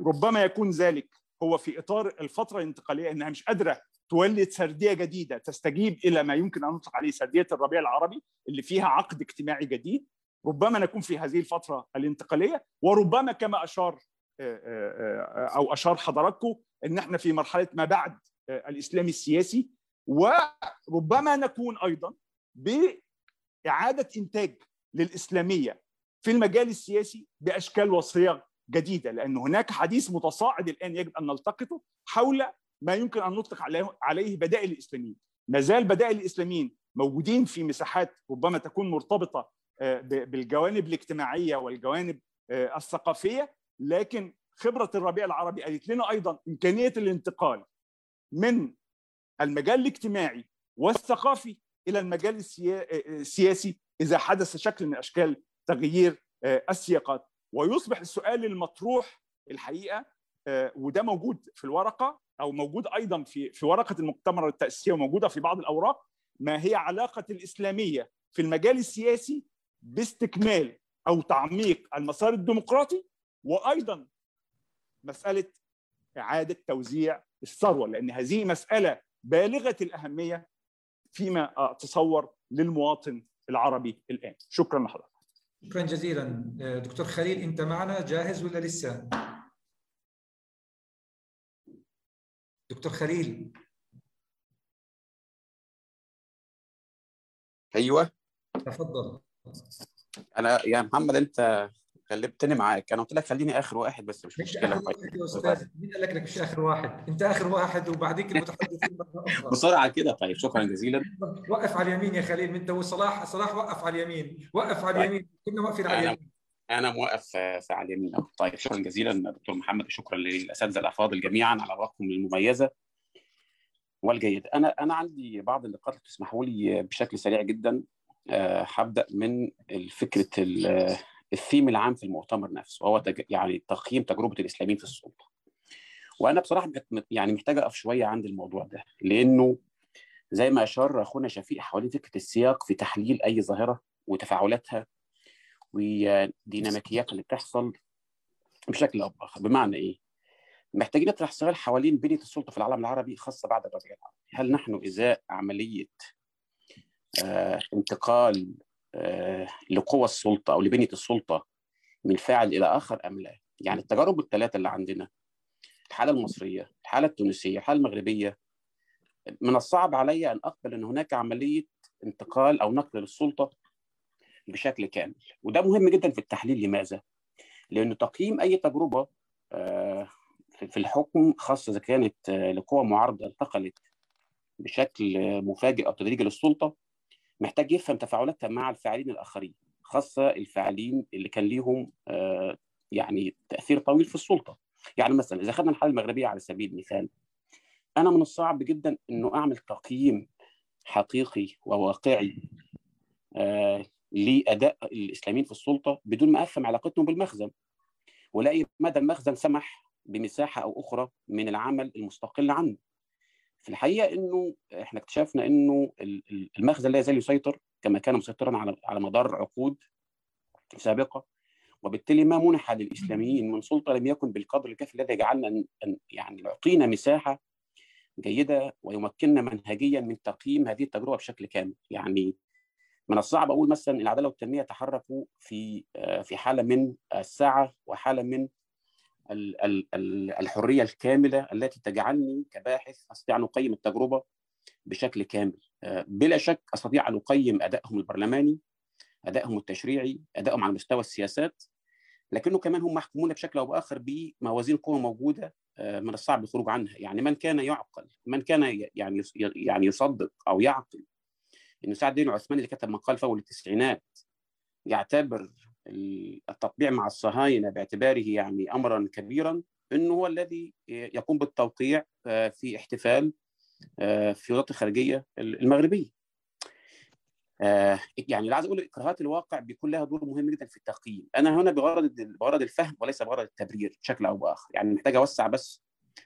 ربما يكون ذلك هو في إطار الفترة الانتقالية إنها مش قادرة تولد سردية جديدة تستجيب إلى ما يمكن أن نطلق عليه سردية الربيع العربي اللي فيها عقد اجتماعي جديد. ربما نكون في هذه الفترة الانتقالية وربما كما أشار أو أشار حضراتكم إن إحنا في مرحلة ما بعد الاسلام السياسي. وربما نكون أيضا بإعادة إنتاج للإسلامية في المجال السياسي بأشكال وصيغ جديدة لأن هناك حديث متصاعد الآن يجب أن نلتقطه حول ما يمكن أن نطلق عليه بدائل الإسلاميين. ما زال بدائل الإسلاميين موجودين في مساحات ربما تكون مرتبطة بالجوانب الاجتماعية والجوانب الثقافية لكن خبرة الربيع العربي قالت لنا أيضا إمكانية الانتقال من المجال الاجتماعي والثقافي إلى المجال السياسي إذا حدث شكل من أشكال تغيير السياقات. ويصبح السؤال المطروح الحقيقة وده موجود في الورقة أو موجود أيضا في في ورقة المؤتمر التأسيسية وموجودة في بعض الأوراق ما هي علاقة الإسلامية في المجال السياسي باستكمال أو تعميق المسار الديمقراطي وأيضا مسألة إعادة توزيع الثروة لأن هذه مسألة بالغة الأهمية فيما أتصور للمواطن العربي الآن. شكرا لحضرتك. شكرا جزيلا. دكتور خليل أنت معنا جاهز ولا لسه؟ دكتور خليل. أيوه. تفضل. أنا يا محمد أنت غلبتني معاك. أنا قلت لك خليني آخر واحد بس مش مشكلة. يا أستاذ. مين قال لك إنك مش آخر واحد؟ أنت آخر واحد وبعديك المتحدثين بسرعة كده. طيب شكرا جزيلا. وقف على اليمين يا خليل. أنت وصلاح صلاح وقف على اليمين. وقف على اليمين. كنا واقفين على اليمين. أنا موقف في على اليمين طيب شكرا جزيلا دكتور محمد وشكرا للأساتذة الأفاضل جميعا على اوراقكم المميزة والجيده أنا أنا عندي بعض النقاط اللي تسمحوا لي بشكل سريع جدا. هبدأ من فكره الثيم العام في المؤتمر نفسه وهو تج... يعني تقييم تجربة الإسلاميين في السلطة. وأنا بصراحة يعني محتاج أقف شوية عند الموضوع ده لأنه زي ما أشار أخونا شفيق حوالين فكرة السياق في تحليل أي ظاهرة وتفاعلاتها وديناميكيات اللي بتحصل بشكل أو بآخر بمعنى إيه؟ محتاجين نطرح سؤال حوالين بنية السلطة في العالم العربي خاصة بعد الربيع العربي، هل نحن إزاء عملية آه انتقال آه لقوى السلطة أو لبنية السلطة من فاعل إلى آخر أم لا؟ يعني التجارب الثلاثة اللي عندنا الحالة المصرية، الحالة التونسية، الحالة المغربية من الصعب علي أن أقبل أن هناك عملية انتقال أو نقل للسلطة بشكل كامل، وده مهم جدا في التحليل. لماذا؟ لأنه تقييم أي تجربة آه في الحكم خاصة إذا كانت لقوى معارضة انتقلت بشكل مفاجئ أو تدريجي للسلطة محتاج يفهم تفاعلاتها مع الفاعلين الآخرين خاصة الفاعلين اللي كان ليهم يعني تأثير طويل في السلطة. يعني مثلا إذا اخذنا الحالة المغربية على سبيل المثال أنا من الصعب جدا إنه أعمل تقييم حقيقي وواقعي لأداء الإسلاميين في السلطة بدون ما أفهم علاقتهم بالمخزن. ولاقي مدى المخزن سمح بمساحة أو أخرى من العمل المستقل عنه. في الحقيقة إنه إحنا اكتشفنا إنه المخزن لا يزال يسيطر كما كان مسيطرا على على مدار عقود سابقة. وبالتالي ما منح للإسلاميين من سلطة لم يكن بالقدر الكافي الذي يجعلنا أن يعني يعطينا مساحة جيدة ويمكننا منهجيا من تقييم هذه التجربة بشكل كامل، يعني من الصعب أقول مثلا العدالة والتنمية تحركوا في في حالة من السعه وحالة من الحرية الكاملة التي تجعلني كباحث أستطيع أن أقيم التجربة بشكل كامل. بلا شك أستطيع أن أقيم أدائهم البرلماني أدائهم التشريعي أدائهم على مستوى السياسات لكنه كمان هم محكومون بشكل أو بآخر بموازين قوى موجودة من الصعب الخروج عنها. يعني من كان يعقل من كان يعني يعني يصدق أو يعقل ان سعد الدين العثماني اللي كتب مقال في اول التسعينات يعتبر التطبيع مع الصهاينة باعتباره يعني امرا كبيرا إنه هو الذي يقوم بالتوقيع في احتفال في وزاره الخارجيه المغربية. يعني اللي عايز أقول إكراهات الواقع بيكون لها دور مهم جدا في التقييم، أنا هنا بغرض بغرض الفهم وليس بغرض التبرير بشكل أو بآخر، يعني محتاج أوسع بس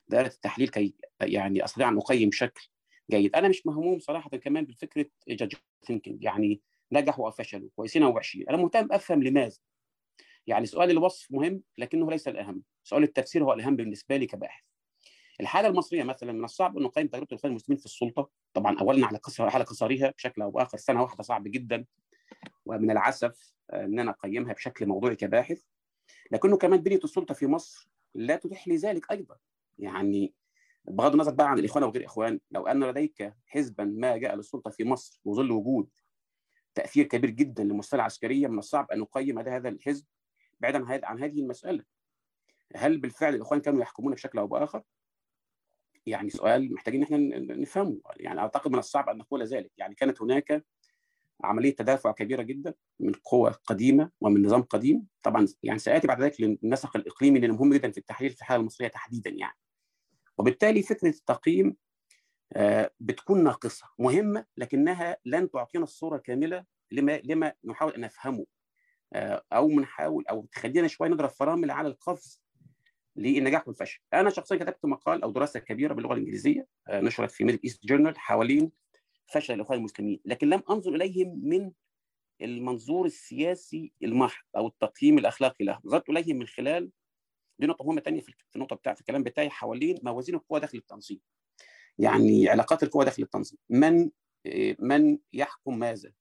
دائرة التحليل كي يعني أستطيع أن أقيم بشكل جيد، أنا مش مهموم صراحة كمان بفكرة judge thinking يعني نجحوا أو فشلوا كويسين أو وحشين. أنا مهتم أفهم لماذا. يعني سؤال الوصف مهم لكنه ليس الأهم. سؤال التفسير هو الأهم بالنسبة لي كباحث. الحالة المصرية مثلا من الصعب ان نقيم تجربة الاخوان المسلمين في السلطة. طبعا اولا على قصر على قصرها بشكل أو بآخر سنة واحدة صعب جدا. ومن العسف إن أنا أقيمها بشكل موضوعي كباحث. لكنه كمان بنية السلطة في مصر لا تتيح لي ذلك أيضا. يعني بغض النظر بقى عن الإخوان وغير الإخوان لو أن لديك حزبا ما جاء للسلطة في مصر وظل وجود تأثير كبير جدا للمستوى العسكرية من الصعب أن نقيم اداء هذا الحزب بعيدا عن هذه المسألة. هل بالفعل الإخوان كانوا يحكمون بشكل أو بآخر؟ يعني سؤال محتاجين إحنا نفهمه. يعني أعتقد من الصعب أن نقول ذلك. يعني كانت هناك عملية تدافع كبيرة جدا من قوى قديمة ومن نظام قديم. طبعا يعني ساتي بعد ذلك للنسق الإقليمي اللي مهم جدا في التحليل في الحالة المصرية تحديدا يعني. وبالتالي فكره التقييم بتكون ناقصة مهمة لكنها لن تعطينا الصورة كامله لما لما نحاول أن نفهمه. أو بنحاول أو تخلينا شوية نضرب فرامل على القفز للنجاح والفشل. أنا شخصيا كتبت مقال أو دراسة كبيرة باللغة الإنجليزية نشرت في Middle East Journal حوالين فشل الإخوان المسلمين. لكن لم أنظر إليهم من المنظور السياسي المحض أو التقييم الأخلاقي له نظرت إليهم من خلال دي نقطة مهمة ثانية في النقطة بتاع في الكلام بتاعي حوالين موازين القوى داخل التنظيم. يعني علاقات القوى داخل التنظيم. من من يحكم ماذا؟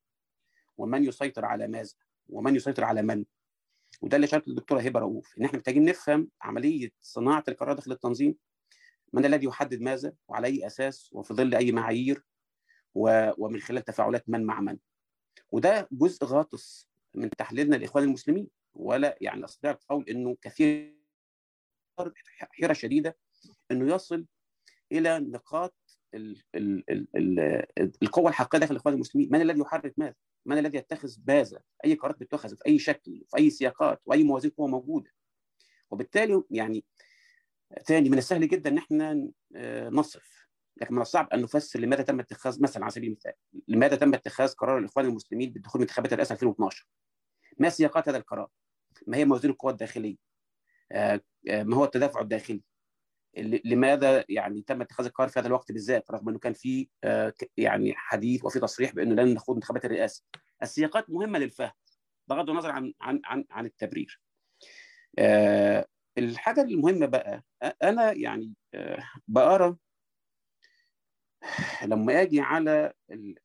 ومن يسيطر على ماذا؟ ومن يسيطر على من؟ وده اللي شاركت الدكتوره هبة رؤوف إن إحنا محتاجين نفهم عملية صناعة القرار داخل التنظيم من الذي يحدد ماذا؟ وعلى أي أساس؟ وفي ظل أي معايير؟ ومن خلال تفاعلات من مع من؟ وده جزء غاطس من تحليلنا لإخوان المسلمين. ولا يعني استطيع القول إنه كثير حيرة شديدة إنه يصل إلى نقاط ال ال ال ال القوة الحقيقية داخل الاخوان المسلمين. من الذي يحرك ماذا؟ من الذي يتخذ ماذا أي قرارات بتتخذ في أي شكل في أي سياقات وأي موازين قوه موجوده وبالتالي يعني ثاني من السهل جدا إن إحنا نصف لكن من الصعب أن نفسر لماذا تم اتخاذ مثلا على سبيل المثال لماذا تم اتخاذ قرار الإخوان المسلمين بالدخول انتخابات الرئاسة 2012 ما سياقات هذا القرار؟ ما هي موازين القوى الداخلية؟ ما هو التدافع الداخلي. لماذا يعني تم اتخاذ القرار في هذا الوقت بالذات رغم إنه كان في يعني حديث وفي تصريح بأنه لن نخوض انتخابات الرئاسة. السياقات مهمة للفهم بغض النظر عن عن عن, عن التبرير. الحاجة المهمة بقى أنا يعني بقرأ لما آجي على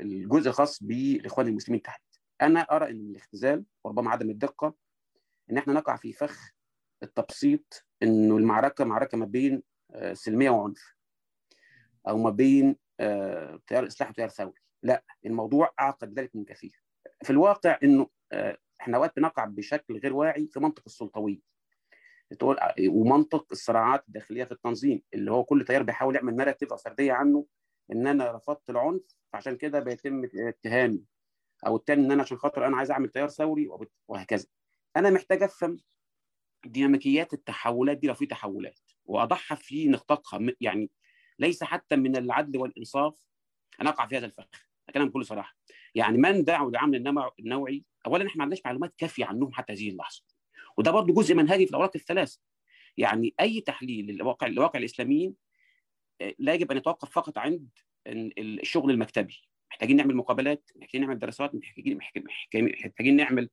الجزء الخاص بالاخوان المسلمين تحديدا أنا أرى إن الاختزال وربما عدم الدقة إن إحنا نقع في فخ التبسيط إنه المعركة معركة ما بين سلمية وعنف أو ما بين تيار إصلاح وتيار ثوري. لا الموضوع أعقد ذلك من كثير. في الواقع إنه إحنا أوقات بنقع بشكل غير واعي في منطق السلطوية. تقول ومنطق الصراعات الداخلية في التنظيم اللي هو كل تيار بيحاول يعمل ناراتيف سرديه عنه إن أنا رفضت العنف فعشان كده بيتم اتهامي. أو الثاني إن أنا عشان خاطر أنا عايز أعمل تيار ثوري وهكذا. أنا محتاج أفهم ديناميكيات التحولات دي لو في تحولات وأضعها في نطاقها يعني ليس حتى من العدل والإنصاف ان أقع في هذا الفخ كلام بكل صراحة. يعني من دعوا لعمل النوعي اولا إحنا ما عندناش معلومات كافية عنهم حتى هذه اللحظة. وده برضه جزء منهجي في الأوراق الثلاث يعني أي تحليل للواقع لواقع الإسلاميين لا يجب أن يتوقف فقط عند الشغل المكتبي. محتاجين نعمل مقابلات محتاجين نعمل دراسات محتاجين محتاجين نعمل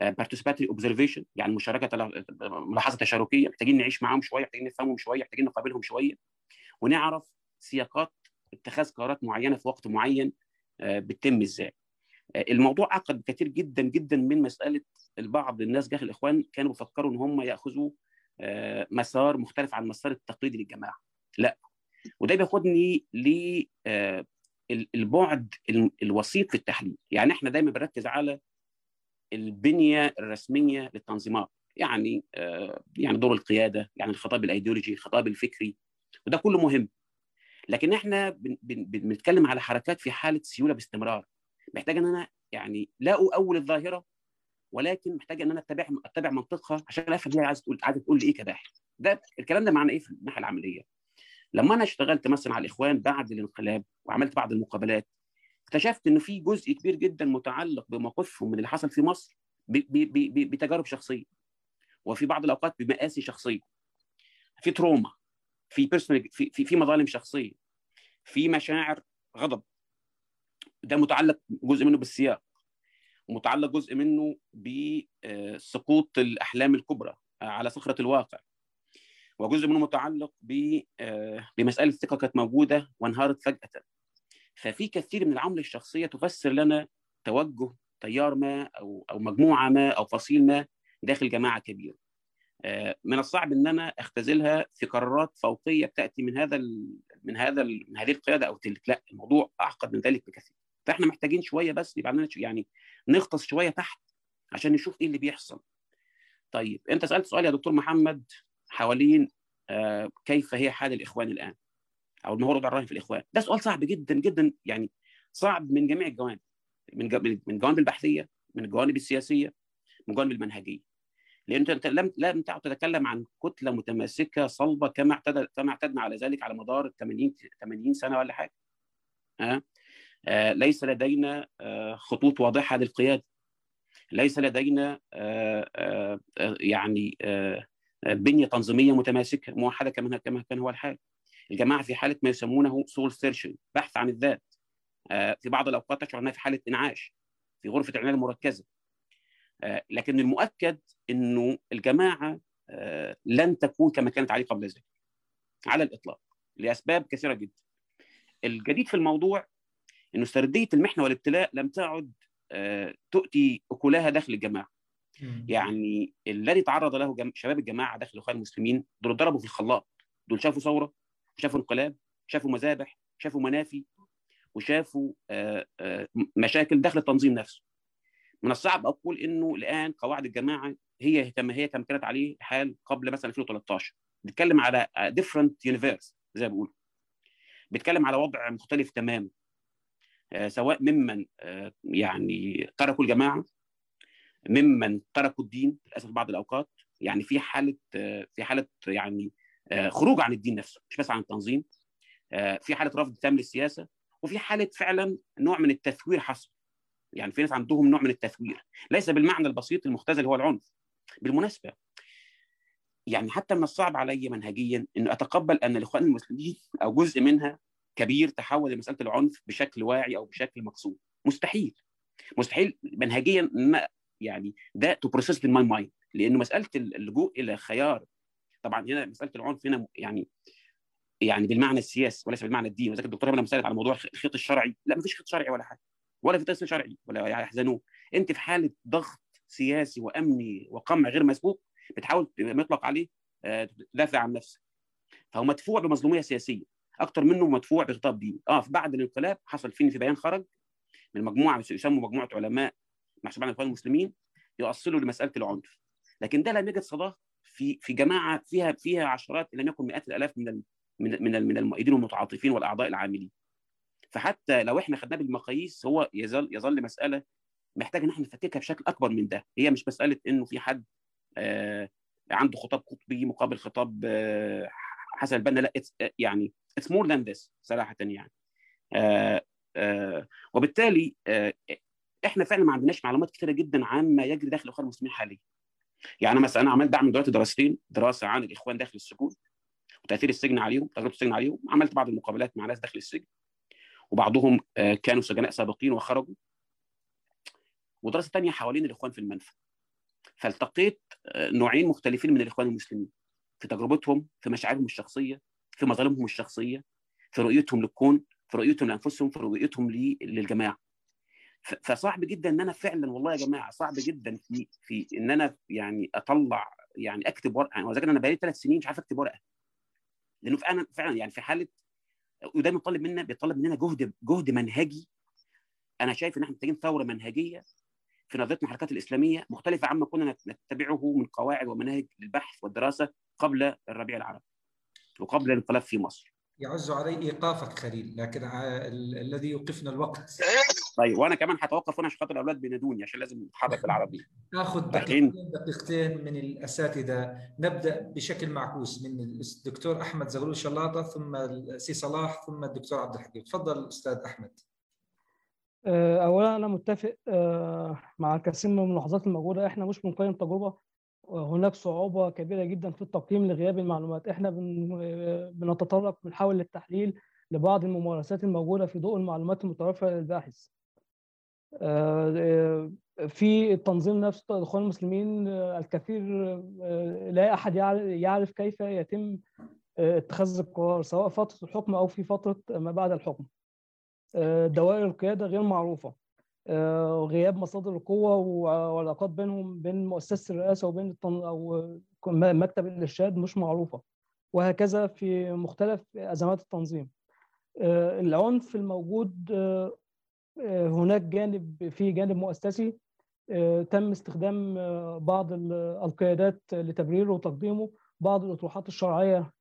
participatory observation يعني مشاركة ملاحظة تشاركية محتاجين نعيش معاهم شوية محتاجين نفهمهم شوية محتاجين نقابلهم شوية ونعرف سياقات اتخاذ قرارات معينة في وقت معين بتتم إزاي. الموضوع اعقد كثير جدا جدا من مسألة البعض الناس داخل الإخوان كانوا بيفكروا إن هم يأخذوا مسار مختلف عن المسار التقليدي للجماعة. لا. وده بياخدني للبعد الوسيط في التحليل. يعني إحنا دايما بنركز على البنية الرسمية للتنظيمات. يعني يعني دور القيادة يعني الخطاب الأيديولوجي الخطاب الفكري وده كله مهم. لكن إحنا بنتكلم على حركات في حالة سيولة باستمرار. محتاج إن أنا يعني لا اول الظاهرة ولكن محتاج إن أنا أتبع أتبع منطقها عشان أفهم هي عايزة تقول عايزة تقول لي إيه كباحث ده الكلام ده معناه إيه في الناحية العملية؟ لما أنا اشتغلت مثلا على الإخوان بعد الانقلاب وعملت بعض المقابلات اكتشفت ان في جزء كبير جدا متعلق بموقفهم من اللي حصل في مصر بتجارب شخصية. وفي بعض الأوقات بمآسي شخصية. في trauma في personal في, في في مظالم شخصية. في مشاعر غضب. ده متعلق جزء منه بالسياق. ومتعلق جزء منه بسقوط الأحلام الكبرى على صخرة الواقع. وجزء منه متعلق بمسألة الثقة كانت موجودة وانهارت فجأة. ففي كثير من العوامل الشخصية تفسر لنا توجه تيار ما أو أو مجموعة ما أو فصيل ما داخل جماعة كبيرة. من الصعب إن أنا أختزلها في قرارات فوقية بتأتي من هذا من هذا من هذه القيادة أو تلك، لا الموضوع أعقد من ذلك بكثير. فإحنا محتاجين شوية بس يبقى عندنا يعني نغطس شوية تحت عشان نشوف إيه اللي بيحصل. طيب أنت سألت سؤال يا دكتور محمد حوالين كيف هي حال الإخوان الآن؟ أو المهور الرهن في الإخوان. ده سؤال صعب جدا جدا يعني صعب من جميع الجوانب. من من الجوانب البحثية من الجوانب السياسية من الجوانب المنهجية. لأن أنت لم لم تعد تتكلم عن كتلة متماسكة صلبة كما اعتدى كما اعتدنا على ذلك على مدار 80 80 سنة ولا حاجة. ها؟ آه ليس لدينا آه خطوط واضحة للقيادة. ليس لدينا آه آه يعني آه بنية تنظيمية متماسكة موحدة كما كما كان هو الحال. الجماعة في حالة ما يسمونه سول سيرشن بحث عن الذات. في بعض الأوقات تشعر إنها في حالة إنعاش في غرفة العنايه المركزه لكن المؤكد إنه الجماعة لن تكون كما كانت عليه قبل ذلك. على الإطلاق لأسباب كثيرة جدا. الجديد في الموضوع إنه سردية المحنة والابتلاء لم تعد تؤتي أكلها داخل الجماعة. يعني الذي تعرض له. شباب الجماعة داخل الاخوان المسلمين دول ضربوا في الخلاط دول شافوا ثورة شافوا انقلاب شافوا مذابح شافوا منافي وشافوا مشاكل داخل التنظيم نفسه. من الصعب أقول إنه الآن قواعد الجماعة هي كما هي كما كانت عليه الحال قبل مثلا 2013 بنتكلم على different universe زي ما بيقولوا. بيتكلم على وضع مختلف تماما. سواء ممن يعني تركوا الجماعة ممن تركوا الدين للأسف بعض الأوقات. يعني في حالة في حالة يعني خروج عن الدين نفسه مش بس عن التنظيم. في حالة رفض تام للسياسة وفي حالة فعلا نوع من التثوير حصل. يعني في ناس عندهم نوع من التثوير ليس بالمعنى البسيط المختزل هو العنف. بالمناسبة يعني حتى من الصعب علي منهجيا ان أتقبل أن الإخوان المسلمين أو جزء منها كبير تحول لمسألة العنف بشكل واعي أو بشكل مقصود. مستحيل. مستحيل منهجيا ما يعني ده to process my mind لأنه مسألة اللجوء إلى خيار طبعا هنا مسألة العنف هنا يعني يعني بالمعنى السياسي وليس بالمعنى الديني. وذلك الدكتور هنا مسألة على موضوع الخيط الشرعي. لا مفيش خيط شرعي ولا حاجة. ولا في تأثير شرعي ولا يحزنون. أنت في حالة ضغط سياسي وأمني وقمع غير مسبوق بتحاول يطلق عليه تدافع عن نفسك. فهو مدفوع بمظلومية سياسية. أكثر منه مدفوع بخطاب ديني. آه بعد الانقلاب حصل فين في بيان خرج من مجموعة يسموا مجموعة علماء محسوب عن الإخوان المسلمين يؤصلوا لمسألة العنف. لكن ده لم يجد صداه في في جماعة فيها فيها عشرات ان لم يكن مئات الآلاف من من من المؤيدين والمتعاطفين والأعضاء العاملين. فحتى لو إحنا خدناه بالمقاييس هو يظل يظل مسألة محتاج إن إحنا نفككها بشكل أكبر من ده. هي مش مسألة إنه في حد آه عنده خطاب قطبي مقابل خطاب آه حسن البنا. لا يعني it's more than this صراحة يعني. آه آه وبالتالي آه إحنا فعلا ما عندناش معلومات كثيره جدا عن ما يجري داخل الاخوان المسلمين حاليا. يعني مثلا أنا عملت بعمل دلوقتي دراستين دراسة عن الإخوان داخل السجون وتأثير السجن عليهم تجربة السجن عليهم. عملت بعض المقابلات مع ناس داخل السجن. وبعضهم كانوا سجناء سابقين وخرجوا. ودراسة ثانية حوالين الإخوان في المنفى. فالتقيت نوعين مختلفين من الإخوان المسلمين. في تجربتهم في مشاعرهم الشخصية في مظالمهم الشخصية في رؤيتهم للكون في رؤيتهم لأنفسهم في رؤيتهم للجماعة. فصعب جدا إن أنا فعلا والله يا جماعة صعب جدا في في إن أنا يعني أطلع يعني أكتب ورقة. يعني أنا بقالي ثلاث سنين مش عارف أكتب ورقة. لأنه فعلا فعلا يعني في حالة ودايما طالب منا بيطلب مننا جهد جهد منهجي. أنا شايف إن إحنا محتاجين ثورة منهجية في نظرتنا الحركات الإسلامية. مختلفة عما كنا نتبعه من قواعد ومناهج للبحث والدراسة قبل الربيع العربي وقبل الانقلاب في مصر. يعز علي إيقافك خليل لكن الذي يوقفنا الوقت. طيب وأنا كمان هتوقف هنا عشان خاطر الأولاد بينادوني عشان لازم نتحرك بالعربي. ناخذ دقيقتين دقيقتين من الأساتذة. نبدأ بشكل معكوس من الدكتور أحمد زغلول شلاطة ثم سي صلاح ثم الدكتور عبد الحكيم. تفضل أستاذ أحمد. اولا أنا متفق مع الكثير من الملاحظات الموجودة. إحنا مش بنقيم تجربة. هناك صعوبة كبيرة جدا في التقييم لغياب المعلومات. إحنا بنتطرق بنحاول للتحليل لبعض الممارسات الموجودة في ضوء المعلومات المتوفرة للباحث. في التنظيم نفسه الاخوان المسلمين الكثير لا أحد يعرف كيف يتم اتخاذ القرار سواء فترة الحكم أو في فترة ما بعد الحكم. دوائر القيادة غير معروفة. غياب مصادر القوة والعلاقات بينهم بين مؤسسة الرئاسة وبين. أو مكتب الإرشاد مش معروفة. وهكذا في مختلف أزمات التنظيم. العنف الموجود هناك جانب في جانب مؤسسي تم استخدام بعض القيادات لتبريره وتقديمه بعض الأطروحات الشرعية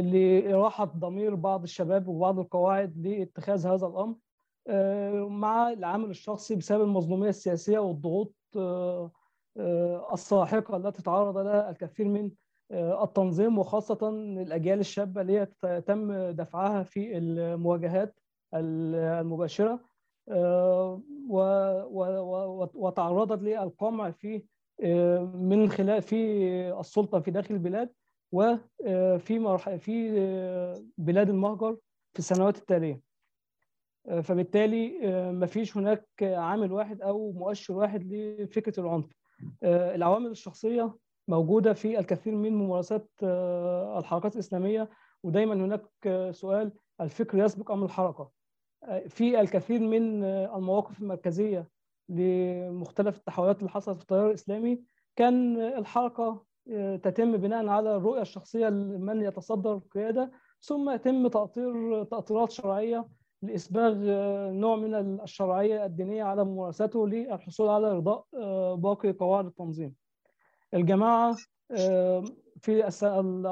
لإراحة ضمير بعض الشباب وبعض القواعد لاتخاذ هذا الأمر مع العامل الشخصي بسبب المظلومية السياسية والضغوط الساحقة التي تعرض لها الكثير من التنظيم وخاصة الأجيال الشابة اللي تم دفعها في المواجهات. المباشرة. وتعرضت للقمع في من خلال في السلطة في داخل البلاد وفي مرح... في بلاد المهجر في السنوات التالية. فبالتالي ما فيش هناك عامل واحد أو مؤشر واحد لفكرة العنف. العوامل الشخصية موجودة في الكثير من ممارسات الحركات الإسلامية ودايما هناك سؤال الفكر يسبق أم الحركة؟ في الكثير من المواقف المركزية لمختلف التحولات اللي حصلت في التيار الإسلامي كان الحركة تتم بناء على الرؤية الشخصية لمن يتصدر القيادة ثم يتم تأطير تأطيرات شرعية لإسباغ نوع من الشرعية الدينية على ممارسته للحصول على إرضاء باقي قواعد التنظيم. الجماعة في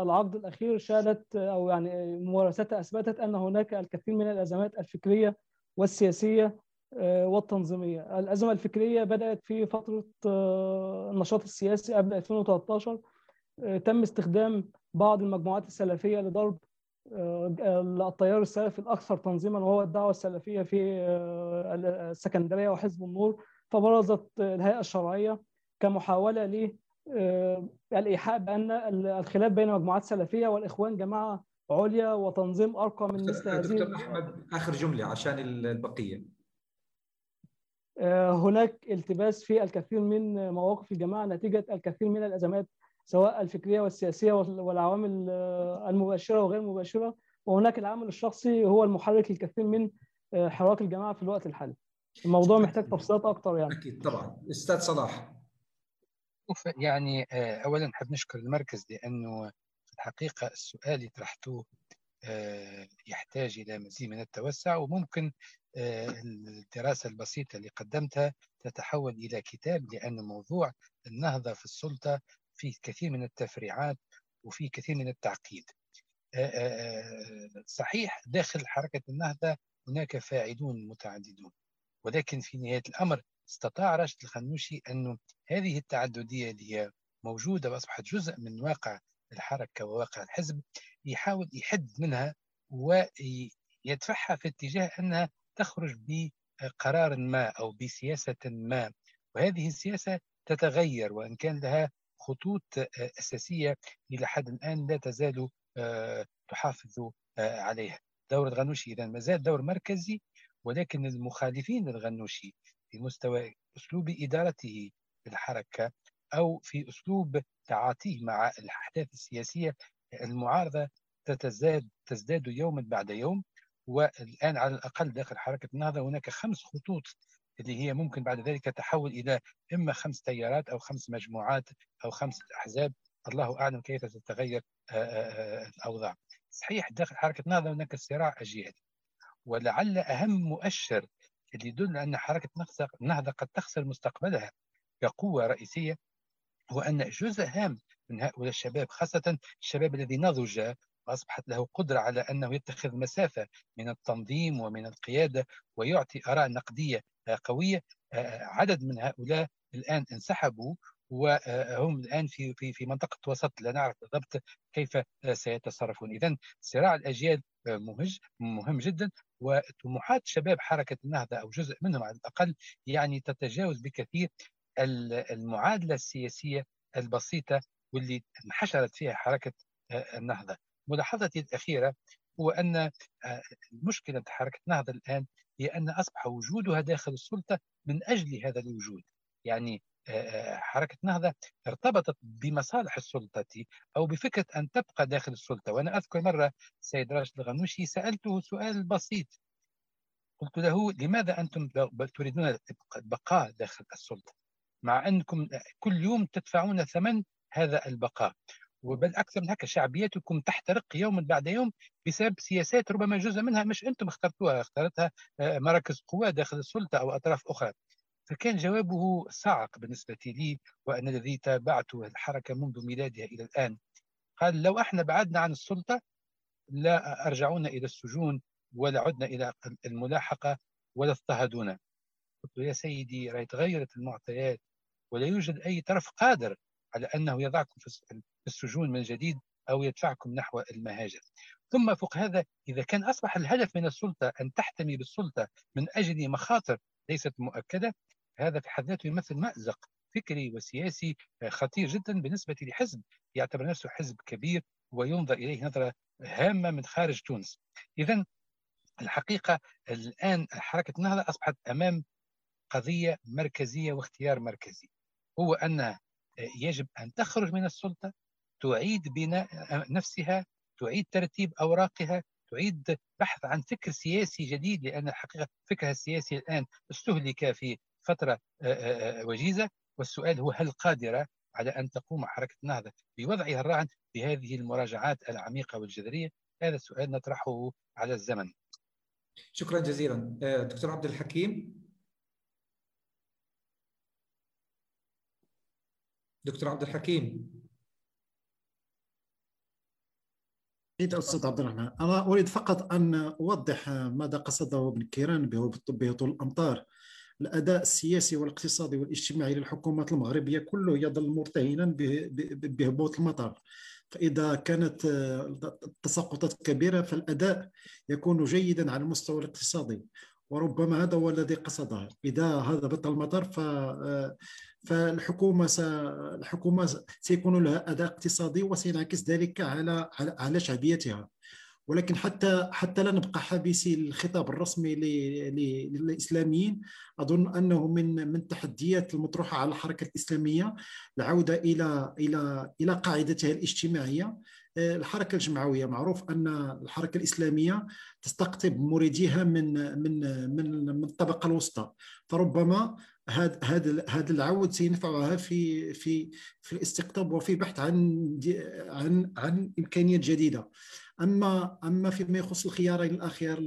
العقد الأخير شهدت أو يعني ممارستها أثبتت أن هناك الكثير من الأزمات الفكرية والسياسية والتنظيمية. الأزمة الفكرية بدأت في فترة النشاط السياسي قبل 2013 تم استخدام بعض المجموعات السلفية لضرب التيار السلفي الأكثر تنظيما وهو الدعوة السلفية في السكندرية وحزب النور فبرزت الهيئة الشرعية كمحاولة الإيحاء بأن الخلاف بين مجموعات سلفية والإخوان جماعة عليا وتنظيم أرقى من مثل هذه دكتور أحمد آخر جملة عشان البقية هناك التباس في الكثير من مواقف الجماعة نتيجة الكثير من الأزمات سواء الفكرية والسياسية والعوامل المباشرة وغير المباشره وهناك العامل الشخصي هو المحرك الكثير من حراك الجماعة في الوقت الحالي. الموضوع محتاج تفصيلات أكثر يعني. أكيد طبعا أستاذ صلاح. يعني اولا نحب نشكر المركز لأنه في الحقيقة السؤال اللي طرحتوه يحتاج إلى مزيد من التوسع وممكن الدراسة البسيطة اللي قدمتها تتحول إلى كتاب لأن موضوع النهضة في السلطة فيه كثير من التفريعات وفيه كثير من التعقيد. صحيح داخل حركة النهضة هناك فاعلون متعددون ولكن في نهاية الأمر استطاع راشد الخنوشي أنه هذه التعددية اللي هي موجودة وأصبحت جزء من واقع الحركة وواقع الحزب يحاول يحد منها ويدفعها في اتجاه أنها تخرج بقرار ما أو بسياسة ما. وهذه السياسة تتغير وإن كان لها خطوط أساسية إلى حد الآن لا تزال تحافظ عليها. دور الغنوشي إذا ما زال دور مركزي ولكن المخالفين للغنوشي في مستوى أسلوب إدارته للحركه أو في أسلوب تعاطيه مع الأحداث السياسية المعارضة تتزاد تزداد يوما بعد يوم. والآن على الأقل داخل حركة النهضة هناك خمس خطوط اللي هي ممكن بعد ذلك تحول إلى إما خمس تيارات أو خمس مجموعات أو خمس أحزاب. الله أعلم كيف تتغير الأوضاع. صحيح داخل حركة النهضة هناك صراع اجيالي ولعل أهم مؤشر اللي يدل أن حركة النهضة قد تخسر مستقبلها كقوة رئيسية هو أن جزء هام من هؤلاء الشباب خاصة الشباب الذي نضج وأصبحت له قدرة على أنه يتخذ مسافة من التنظيم ومن القيادة ويعطي آراء نقدية قوية. عدد من هؤلاء الآن انسحبوا وهم الآن في في في منطقة وسط لا نعرف بالضبط كيف سيتصرفون. اذا صراع الأجيال مهج مهم جدا. وطموحات شباب حركة النهضة أو جزء منهم على الأقل يعني تتجاوز بكثير المعادلة السياسية البسيطة واللي انحشرت فيها حركة النهضة. ملاحظتي الأخيرة هو أن المشكلة حركة النهضة الآن هي أن أصبح وجودها داخل السلطة من أجل هذا الوجود. يعني حركة نهضة ارتبطت بمصالح السلطة أو بفكرة أن تبقى داخل السلطة. وأنا أذكر مرة السيد راشد الغنوشي سألته سؤال بسيط. قلت له لماذا أنتم تريدون البقاء داخل السلطة؟ مع أنكم كل يوم تدفعون ثمن هذا البقاء. وبل أكثر من هكا شعبيتكم تحترق يوما بعد يوم بسبب سياسات ربما جزء منها مش أنتم اخترتوها اختارتها مراكز قوى داخل السلطة أو أطراف أخرى. فكان جوابه صعق بالنسبة لي وأنا الذي تابعت الحركة منذ ميلادها إلى الآن. قال لو إحنا بعدنا عن السلطة لا أرجعونا إلى السجون ولا عدنا إلى الملاحقة ولا اضطهدونا. قلت يا سيدي رأي تغيرت المعطيات ولا يوجد أي طرف قادر على أنه يضعكم في السجون من جديد أو يدفعكم نحو المهاجر. ثم فوق هذا إذا كان أصبح الهدف من السلطة أن تحتمي بالسلطة من أجل مخاطر ليست مؤكدة هذا في حد ذاته يمثل مأزق فكري وسياسي خطير جدا بالنسبة لحزب يعتبر نفسه حزب كبير وينظر إليه نظرة هامة من خارج تونس. اذا الحقيقة الآن حركة النهضة أصبحت أمام قضية مركزية واختيار مركزي هو أن يجب أن تخرج من السلطة تعيد بناء نفسها تعيد ترتيب أوراقها تعيد بحث عن فكر سياسي جديد لأن الحقيقة فكرها السياسي الآن استهلك في فترة وجيزة والسؤال هو هل قادرة على أن تقوم حركة النهضه بوضعها الراهن بهذه المراجعات العميقة والجذرية؟ هذا السؤال نطرحه على الزمن. شكرا جزيلا. دكتور عبد الحكيم؟ دكتور عبد الحكيم؟ أستاذ عبد الرحمن أنا أريد فقط أن أوضح ماذا قصده ابن كيران بهطول الأمطار. الأداء السياسي والاقتصادي والاجتماعي للحكومات المغربية كله يظل مرتهنا بهبوط المطر. فإذا كانت التساقطات كبيرة فالأداء يكون جيدا على المستوى الاقتصادي. وربما هذا هو الذي قصده. إذا هذا بطل المطر ف فالحكومة س... الحكومة سيكون لها أداء اقتصادي وسينعكس ذلك على على شعبيتها. ولكن حتى حتى لا نبقى حابسي الخطاب الرسمي للإسلاميين. أظن أنه من من التحديات المطروحة على الحركة الإسلامية العودة إلى إلى إلى قاعدتها الاجتماعية. الحركة الجمعويه معروف أن الحركة الإسلامية تستقطب مريديها من من من من الطبقة الوسطى. فربما هذا هذا هذا العود سينفعها في في في الاستقطاب وفي بحث عن عن عن إمكانيات جديدة. أما أما فيما يخص الخيارين الاخير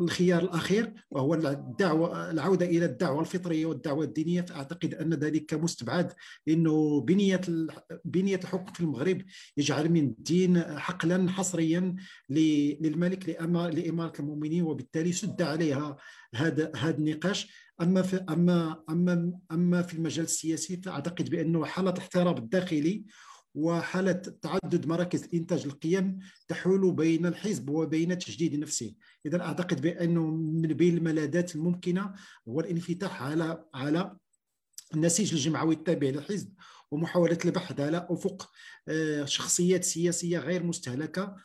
الخيار الأخير وهو الدعوة العودة إلى الدعوة الفطرية والدعوة الدينية فأعتقد أن ذلك مستبعد لأنه بنية بنية الحكم في المغرب يجعل من الدين حقلا حصريا للملك لإمارة المؤمنين وبالتالي سد عليها هذا هذا النقاش. أما في أما أما أما في المجال السياسي فأعتقد بأنه حالة الاحتراب الداخلي وحالة تعدد مراكز إنتاج القيم تحول بين الحزب وبين تجديد نفسه. إذا أعتقد بأنه من بين الملاذات الممكنة هو الانفتاح على على النسيج الجمعوي التابع للحزب ومحاولة البحث على أفق شخصيات سياسية غير مستهلكة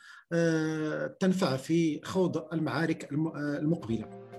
تنفع في خوض المعارك المقبلة.